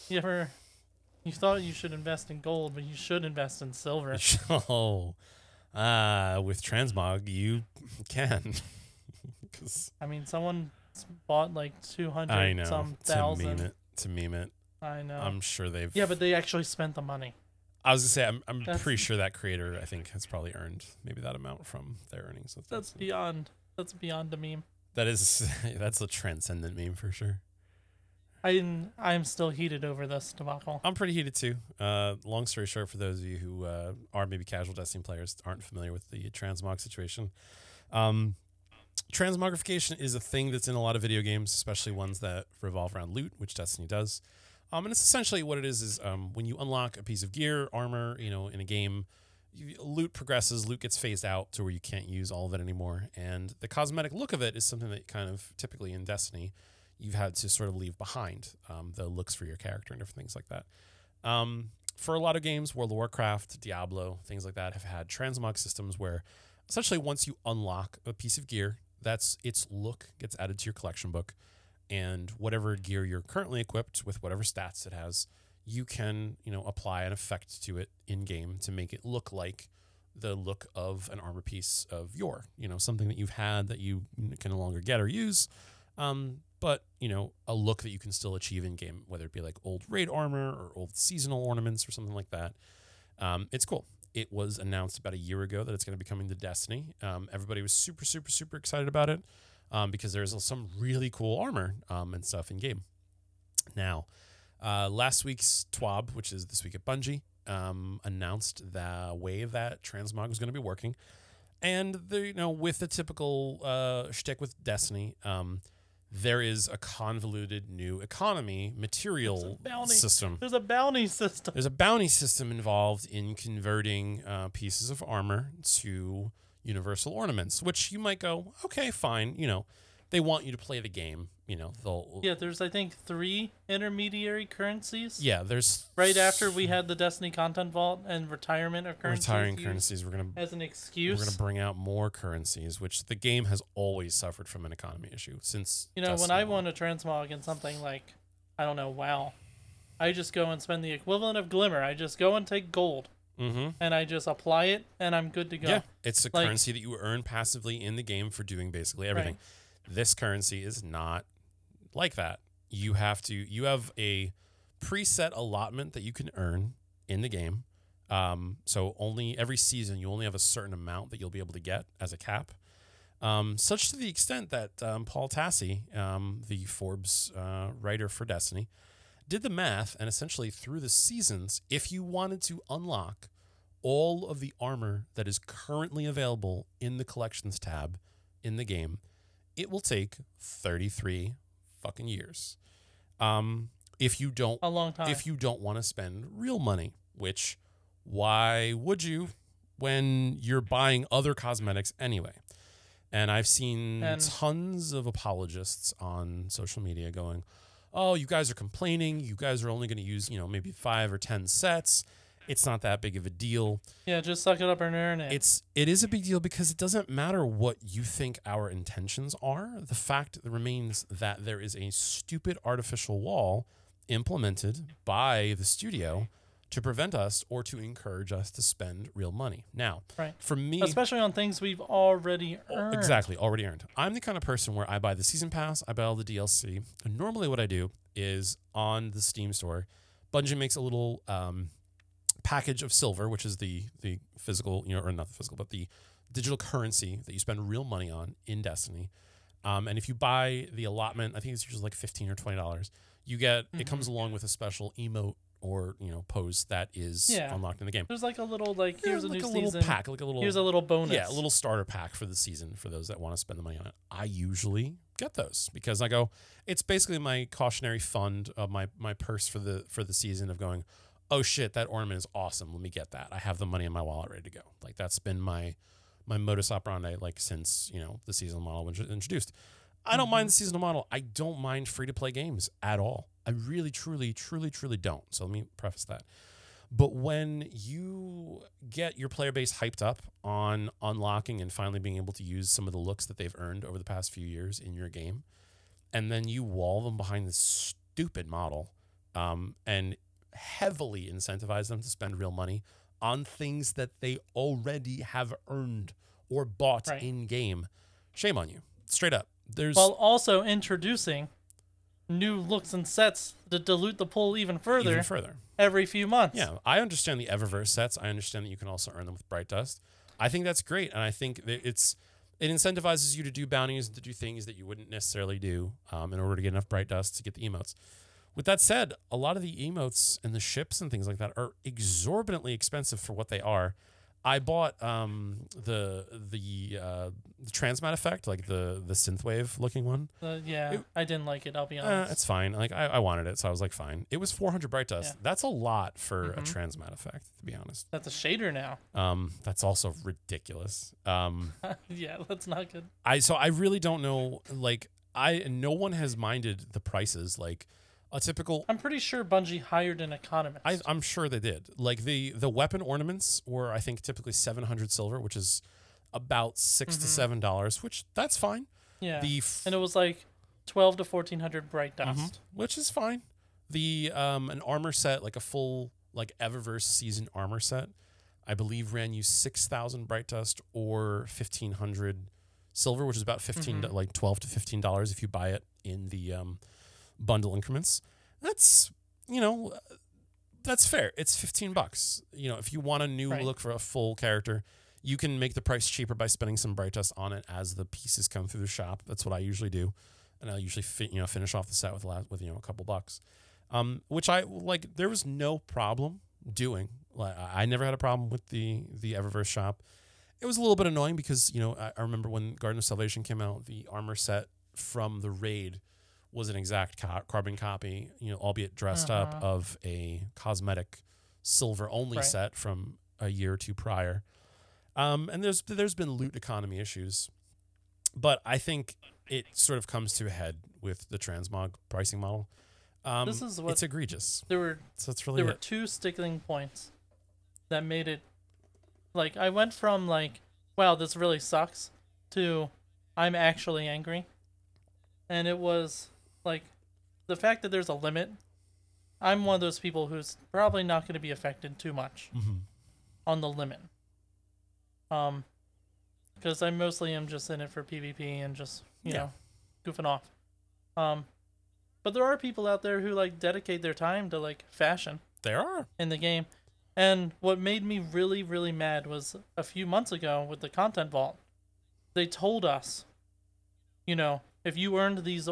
D: You ever you thought you should invest in gold, but you should invest in silver.
E: oh, uh, with transmog you can. 'Cause
D: I mean someone bought like two hundred.
E: I know
D: some
E: to meme it to meme it.
D: I know.
E: I'm sure they've.
D: yeah, but they actually spent the money.
E: I was gonna say I'm I'm
D: That's-
E: pretty sure that creator I think has probably earned maybe that amount from their earnings. with
D: That's beyond. That's beyond a meme.
E: that is that's a transcendent meme for sure.
D: I'm I'm still heated over this debacle.
E: I'm pretty heated too. Uh, long story short, for those of you who uh, are maybe casual Destiny players, aren't familiar with the transmog situation, um, transmogrification is a thing that's in a lot of video games, especially ones that revolve around loot, which Destiny does. Um, and it's essentially what it is: is um, when you unlock a piece of gear, armor, you know, in a game, you, loot progresses, loot gets phased out to where you can't use all of it anymore, and the cosmetic look of it is something that kind of typically in Destiny you've had to sort of leave behind um, the looks for your character and different things like that. Um, for a lot of games, World of Warcraft, Diablo, things like that, have had transmog systems where essentially once you unlock a piece of gear, that's its look gets added to your collection book, and whatever gear you're currently equipped with, whatever stats it has, you can you know apply an effect to it in game to make it look like the look of an armor piece of your you know something that you've had that you can no longer get or use. Um, but you know a look that you can still achieve in game whether it be like old raid armor or old seasonal ornaments or something like that um, it's cool. It was announced about a year ago that it's going to be coming to destiny. Um, everybody was super super super excited about it um, because there's some really cool armor um, and stuff in game now uh, last week's twab which is this week at bungie um, announced the way that transmog was going to be working and the you know with the typical uh, shtick with Destiny, um, there is a convoluted new economy material
D: bounty.
E: system.
D: There's a bounty system.
E: There's a bounty system involved in converting uh, pieces of armor to universal ornaments, which you might go, okay, fine. You know, they want you to play the game. You know, they'll
D: Yeah, there's I think three intermediary currencies.
E: yeah. There's
D: Right after we had the Destiny content vault and retirement of currencies.
E: retiring currencies. We're gonna
D: as an excuse.
E: we're gonna bring out more currencies, which the game has always suffered from an economy issue since.
D: You know, when I
E: 1.
D: want a transmog in something like, I don't know, WoW, I just go and spend the equivalent of Glimmer. I just go and take gold
E: Mm-hmm.
D: and I just apply it and I'm good to go.
E: Yeah, it's a
D: Like-
E: currency that you earn passively in the game for doing basically everything. This currency is not like that. You have to you have a preset allotment that you can earn in the game. Um, so only every season you only have a certain amount that you'll be able to get as a cap. Um, such to the extent that um, Paul Tassi, um, the Forbes uh, writer for Destiny, did the math and essentially through the seasons, if you wanted to unlock all of the armor that is currently available in the collections tab in the game, it will take 33 fucking years. Um, if you don't
D: A long time.
E: if you don't want to spend real money, which why would you when you're buying other cosmetics anyway? And I've seen
D: And-
E: tons of apologists on social media going, "Oh, you guys are complaining. You guys are only going to use, you know, maybe 5 or 10 sets. It's not that big of a deal."
D: yeah, just suck it up and earn it.
E: It's it is a big deal because it doesn't matter what you think our intentions are. The fact remains that there is a stupid artificial wall implemented by the studio to prevent us or to encourage us to spend real money. Now,
D: Right.
E: for me,
D: Especially on things we've already earned.
E: Exactly, already earned. I'm the kind of person where I buy the season pass, I buy all the DLC. And normally, what I do is on the Steam store, Bungie makes a little um, package of silver, which is the the physical, you know, or not the physical, but the digital currency that you spend real money on in Destiny. Um, and if you buy the allotment, I think it's usually like fifteen or twenty dollars. You get it comes along with a special emote or you know pose that is
D: Yeah.
E: unlocked in the game.
D: There's like a little like here's
E: Yeah,
D: a
E: like
D: new
E: a little pack, like a little
D: Here's a little bonus.
E: yeah, a little starter pack for the season for those that want to spend the money on it. I usually get those because I go, it's basically my cautionary fund of my my purse for the for the season of going, oh shit, that ornament is awesome. Let me get that. I have the money in my wallet ready to go. Like that's been my my modus operandi like since you know the seasonal model was introduced. I don't mind the seasonal model. I don't mind free to play games at all. I really, truly, truly, truly don't. So let me preface that. But when you get your player base hyped up on unlocking and finally being able to use some of the looks that they've earned over the past few years in your game, and then you wall them behind this stupid model um, and heavily incentivize them to spend real money on things that they already have earned or bought
D: Right.
E: in game, shame on you. Straight up. There's
D: While also introducing new looks and sets to dilute the pool even further
E: Even further.
D: every few months.
E: Yeah, I understand the Eververse sets. I understand that you can also earn them with Bright Dust. I think that's great, and I think that it's it incentivizes you to do bounties and to do things that you wouldn't necessarily do um, in order to get enough Bright Dust to get the emotes. With that said, a lot of the emotes and the ships and things like that are exorbitantly expensive for what they are. I bought um, the the uh, the transmat effect, like the the synthwave looking one.
D: Uh, yeah,
E: It-
D: I didn't like it. I'll be
E: Uh,
D: honest.
E: it's fine. Like I, I wanted it, so I was like, fine. It was 400 bright dust.
D: Yeah.
E: That's a lot for a
D: Mhm.
E: transmat effect, to be honest.
D: That's a shader now.
E: Um, that's also ridiculous. Um,
D: yeah, that's not good.
E: I so I really don't know. Like I, no one has minded the prices. Like a typical.
D: I'm pretty sure Bungie hired an economist.
E: I, I'm sure they did. Like the the weapon ornaments were, I think, typically 700 silver, which is about 6 to
D: Mhm.
E: seven dollars, which that's fine.
D: yeah,
E: The f-
D: and it was like twelve to fourteen hundred bright
E: Mhm.
D: dust.
E: which is fine. The um an armor set, like a full like Eververse season armor set, I believe ran you six thousand bright dust or fifteen hundred silver, which is about 15
D: Mhm.
E: like twelve to fifteen dollars if you buy it in the um bundle increments. That's you know that's fair. It's fifteen bucks. You know, if you want a new
D: Right.
E: look for a full character, you can make the price cheaper by spending some bright dust on it as the pieces come through the shop. That's what I usually do and I'll usually fi- you know finish off the set with last, with you know a couple bucks, um, which I like. There was no problem doing. Like I I never had a problem with the the Eververse shop. It was a little bit annoying because you know I, I remember when Garden of Salvation came out, the armor set from the raid was an exact co- carbon copy, you know, albeit dressed up
D: Uh-huh.
E: of a cosmetic silver only
D: Right.
E: set from a year or two prior. Um, and there's there's been loot economy issues, but I think it sort of comes to a head with the transmog pricing model. Um,
D: This is what-
E: it's egregious.
D: There were
E: So that's really
D: there were two sticking points that made it like I went from like wow this really sucks to I'm actually angry, and it was like the fact that there's a limit. I'm one of those people who's probably not going to be affected too much
E: Mhm.
D: on the limit. Um, because I mostly am just in it for PvP and just you
E: Yeah.
D: know goofing off. Um, but there are people out there who like dedicate their time to like fashion
E: There are.
D: in the game. And what made me really, really mad was a few months ago with the content vault. They told us, you know, if you earned these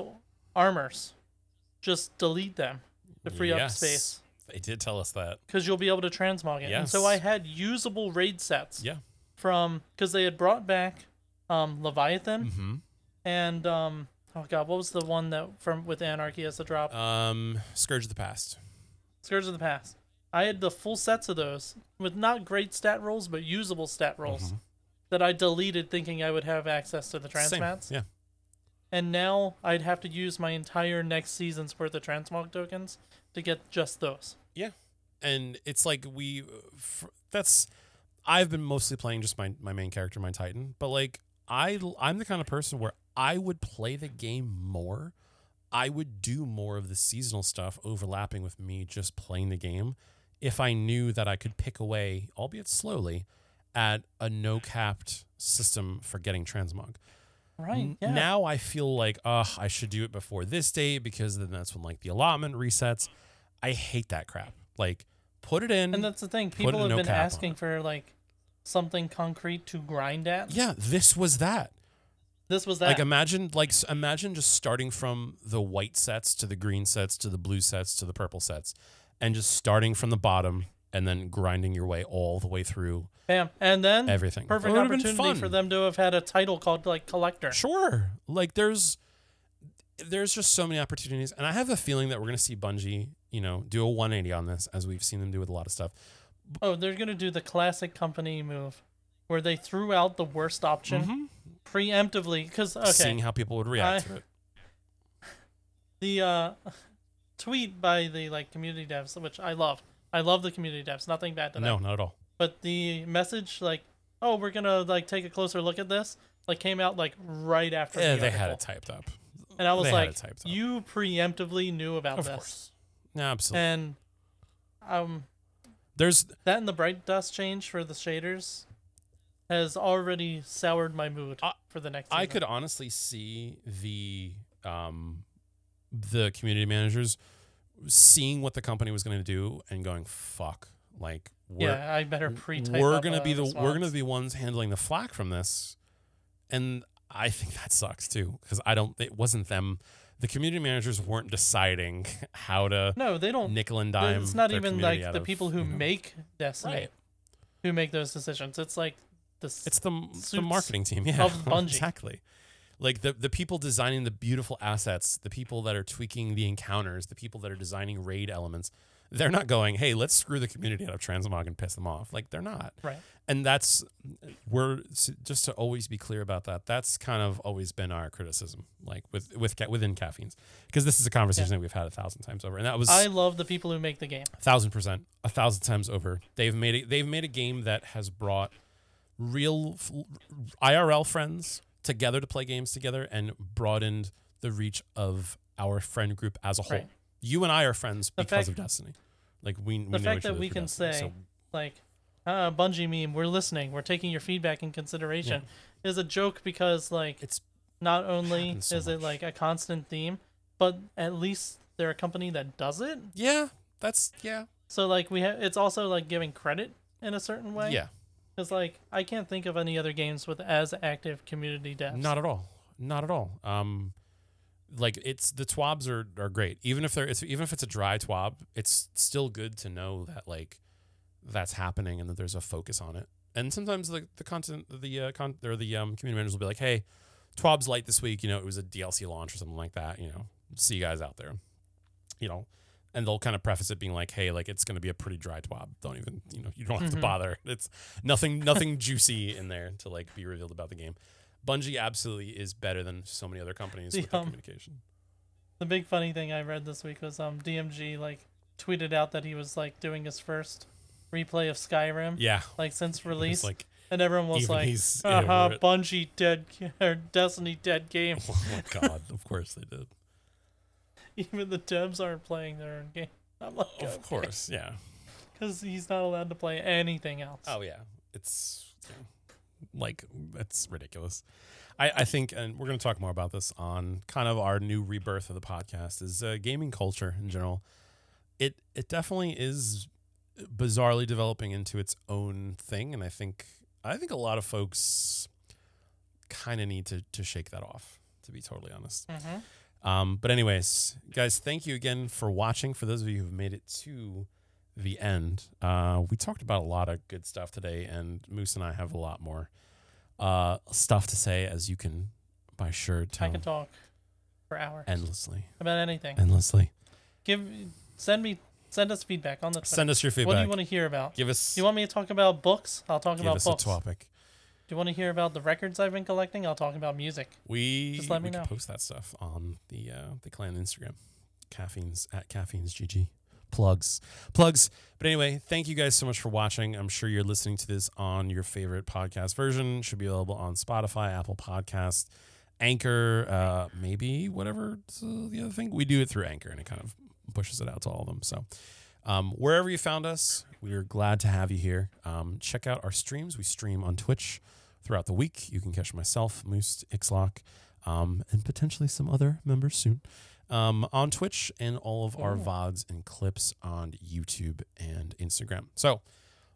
D: armors, just delete them to free up space
E: They did tell us that.
D: because you'll be able to transmog it. And so I had usable raid sets
E: Yeah.
D: from because they had brought back um, Leviathan
E: Mm-hmm.
D: and um, oh god, what was the one that from with Anarchy as the drop?
E: Um, Scourge of the Past.
D: Scourge of the Past. I had the full sets of those with not great stat rolls, but usable stat rolls
E: Mhm.
D: that I deleted thinking I would have access to the transmats. Same.
E: Yeah.
D: And now I'd have to use my entire next season's worth of transmog tokens to get just those.
E: Yeah, and it's like we that's i've been mostly playing just my, my main character my titan. But like i i'm the kind of person where i would play the game more. I would do more of the seasonal stuff overlapping with me just playing the game if i knew that i could pick away albeit slowly at a no capped system for getting transmog
D: Right. Yeah.
E: Now I feel like, ugh, I should do it before this date because then that's when like the allotment resets. I hate that crap. Like, put it in.
D: and that's the thing. People have
E: no
D: been asking for like something concrete to grind at.
E: yeah, this was that.
D: This was that.
E: Like, imagine, like, imagine just starting from the white sets to the green sets to the blue sets to the purple sets, and just starting from the bottom and then grinding your way all the way through
D: Bam. And then
E: everything.
D: perfect
E: It would've
D: opportunity for them to have had a title called like collector.
E: Sure. Like there's there's just so many opportunities and I have a feeling that we're going to see Bungie, you know, do a 180 on this as we've seen them do with a lot of stuff.
D: Oh, they're gonna do the classic company move, where they threw out the worst option preemptively. Because okay,
E: Seeing how people would react
D: I-
E: to it.
D: the uh, tweet by the like community devs, which I love. I love the community devs. Nothing bad to them.
E: No, not at all.
D: But the message like, oh, we're gonna like take a closer look at this, like came out like right after.
E: Yeah,
D: the
E: they had it typed up.
D: and I was
E: they
D: like,
E: it typed up.
D: you preemptively knew about
E: Of
D: this,
E: course. Absolutely.
D: and um,
E: There's
D: that and the bright dust change for the shaders has already soured my mood
E: I-
D: for the next.
E: I could honestly see the um the community managers seeing what the company was going to do and going, "Fuck!" Like we're
D: yeah, I better pre-type.
E: we're gonna be the we're gonna be ones handling the flack from this, and I think that sucks too because I don't. It wasn't them. The community managers weren't deciding how to
D: No, they don't.
E: nickel and dime.
D: It's not even like the
E: of,
D: people who
E: you know-
D: make Destiny
E: Right.
D: who make those decisions. It's like this.
E: It's the the marketing team, yeah,
D: of Bungie.
E: exactly. Like the the people designing the beautiful assets, the people that are tweaking the encounters, the people that are designing raid elements. They're not going, hey, let's screw the community out of Transmog and piss them off. Like they're not.
D: right.
E: and that's we're just to always be clear about that that's kind of always been our criticism like with with within caffeines because this is a conversation that we've had a thousand times over and that was
D: I love the people who make the game.
E: a thousand percent a thousand times over they've made it they've made a game that has brought real f- irl friends together to play games together and broadened the reach of our friend group as a whole
D: Right.
E: you and i are friends
D: The
E: because
D: fact-
E: of destiny like we, we
D: the
E: know
D: fact that we can
E: Destiny,
D: say
E: so-
D: like uh Bungie meme, we're listening, we're taking your feedback in consideration is a joke because like
E: it's
D: not only
E: so
D: is it like a constant theme, but at least they're a company that does it.
E: yeah that's yeah
D: So like we have it's also like giving credit in a certain way.
E: yeah
D: Because like I can't think of any other games with as active community devs.
E: Not at all. Not at all. Um, like it's the twabs are are great. Even if they're it's, even if it's a dry twab, it's still good to know that like that's happening and that there's a focus on it. And sometimes the the content the uh, con or the um, community managers will be like, hey, twabs light this week. You know, it was a DLC launch or something like that. You know, see you guys out there. You know. And they'll kind of preface it being like, "Hey, like it's going to be a pretty dry twab. Don't even, you know, you don't have to
D: Mhm.
E: bother. It's nothing, nothing juicy in there to like be revealed about the game." Bungie absolutely is better than so many other companies
D: The,
E: with their
D: um,
E: communication.
D: The big funny thing I read this week was um DMG like tweeted out that he was like doing his first replay of Skyrim
E: Yeah,
D: like since release,
E: like
D: and everyone was like,
E: he's in
D: "Haha,
E: over it.
D: Bungie dead or Destiny dead game."
E: oh my god, of course they did.
D: Even the devs aren't playing their own game. I'm like,
E: Of course, yeah.
D: because he's not allowed to play anything else.
E: Oh yeah, it's like it's ridiculous. I, I think, and we're going to talk more about this on kind of our new rebirth of the podcast is uh, gaming culture in general. It it definitely is bizarrely developing into its own thing, and I think I think a lot of folks kind of need to to shake that off. To be totally honest.
D: Mhm.
E: Um, but anyways, guys, thank you again for watching. For those of you who've made it to the end, uh, we talked about a lot of good stuff today, and Moose and I have a lot more uh, stuff to say, as you can by sure tell.
D: I can talk for hours
E: endlessly,
D: about anything.
E: endlessly.
D: Give, send me, send us feedback on the. Twitter.
E: Send us your feedback.
D: What do you want to hear about?
E: give us
D: you want me to talk about books? I'll talk
E: give
D: about
E: us
D: books.
E: a topic.
D: Do you want to hear about the records I've been collecting? I'll talk about music.
E: We
D: Just let
E: we
D: me know.
E: post that stuff on the uh, the clan Instagram, caffeines at caffeines GG. Plugs, plugs. But anyway, thank you guys so much for watching. I'm sure you're listening to this on your favorite podcast version. it Should be available on Spotify, Apple Podcast, Anchor, uh, maybe whatever the other thing. We do it through Anchor, and it kind of pushes it out to all of them. So. Um, wherever you found us, we are glad to have you here. Um, check out our streams. We stream on Twitch throughout the week. You can catch myself, Moose, Ixlock, um, and potentially some other members soon um, on Twitch and all of our VODs and clips on YouTube and Instagram. So,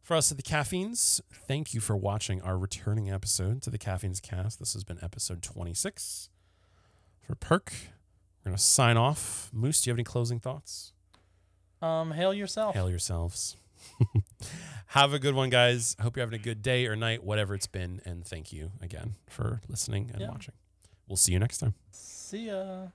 E: for us at the Caffeines, thank you for watching our returning episode to the Caffeines cast. This has been episode 26. For Perk, we're going to sign off. Moose, do you have any closing thoughts?
D: Um, hail yourself.
E: Hail yourselves. Have a good one, guys. Hope you're having a good day or night, whatever it's been. And thank you again for listening and
D: Yeah.
E: watching. We'll see you next time.
D: See ya.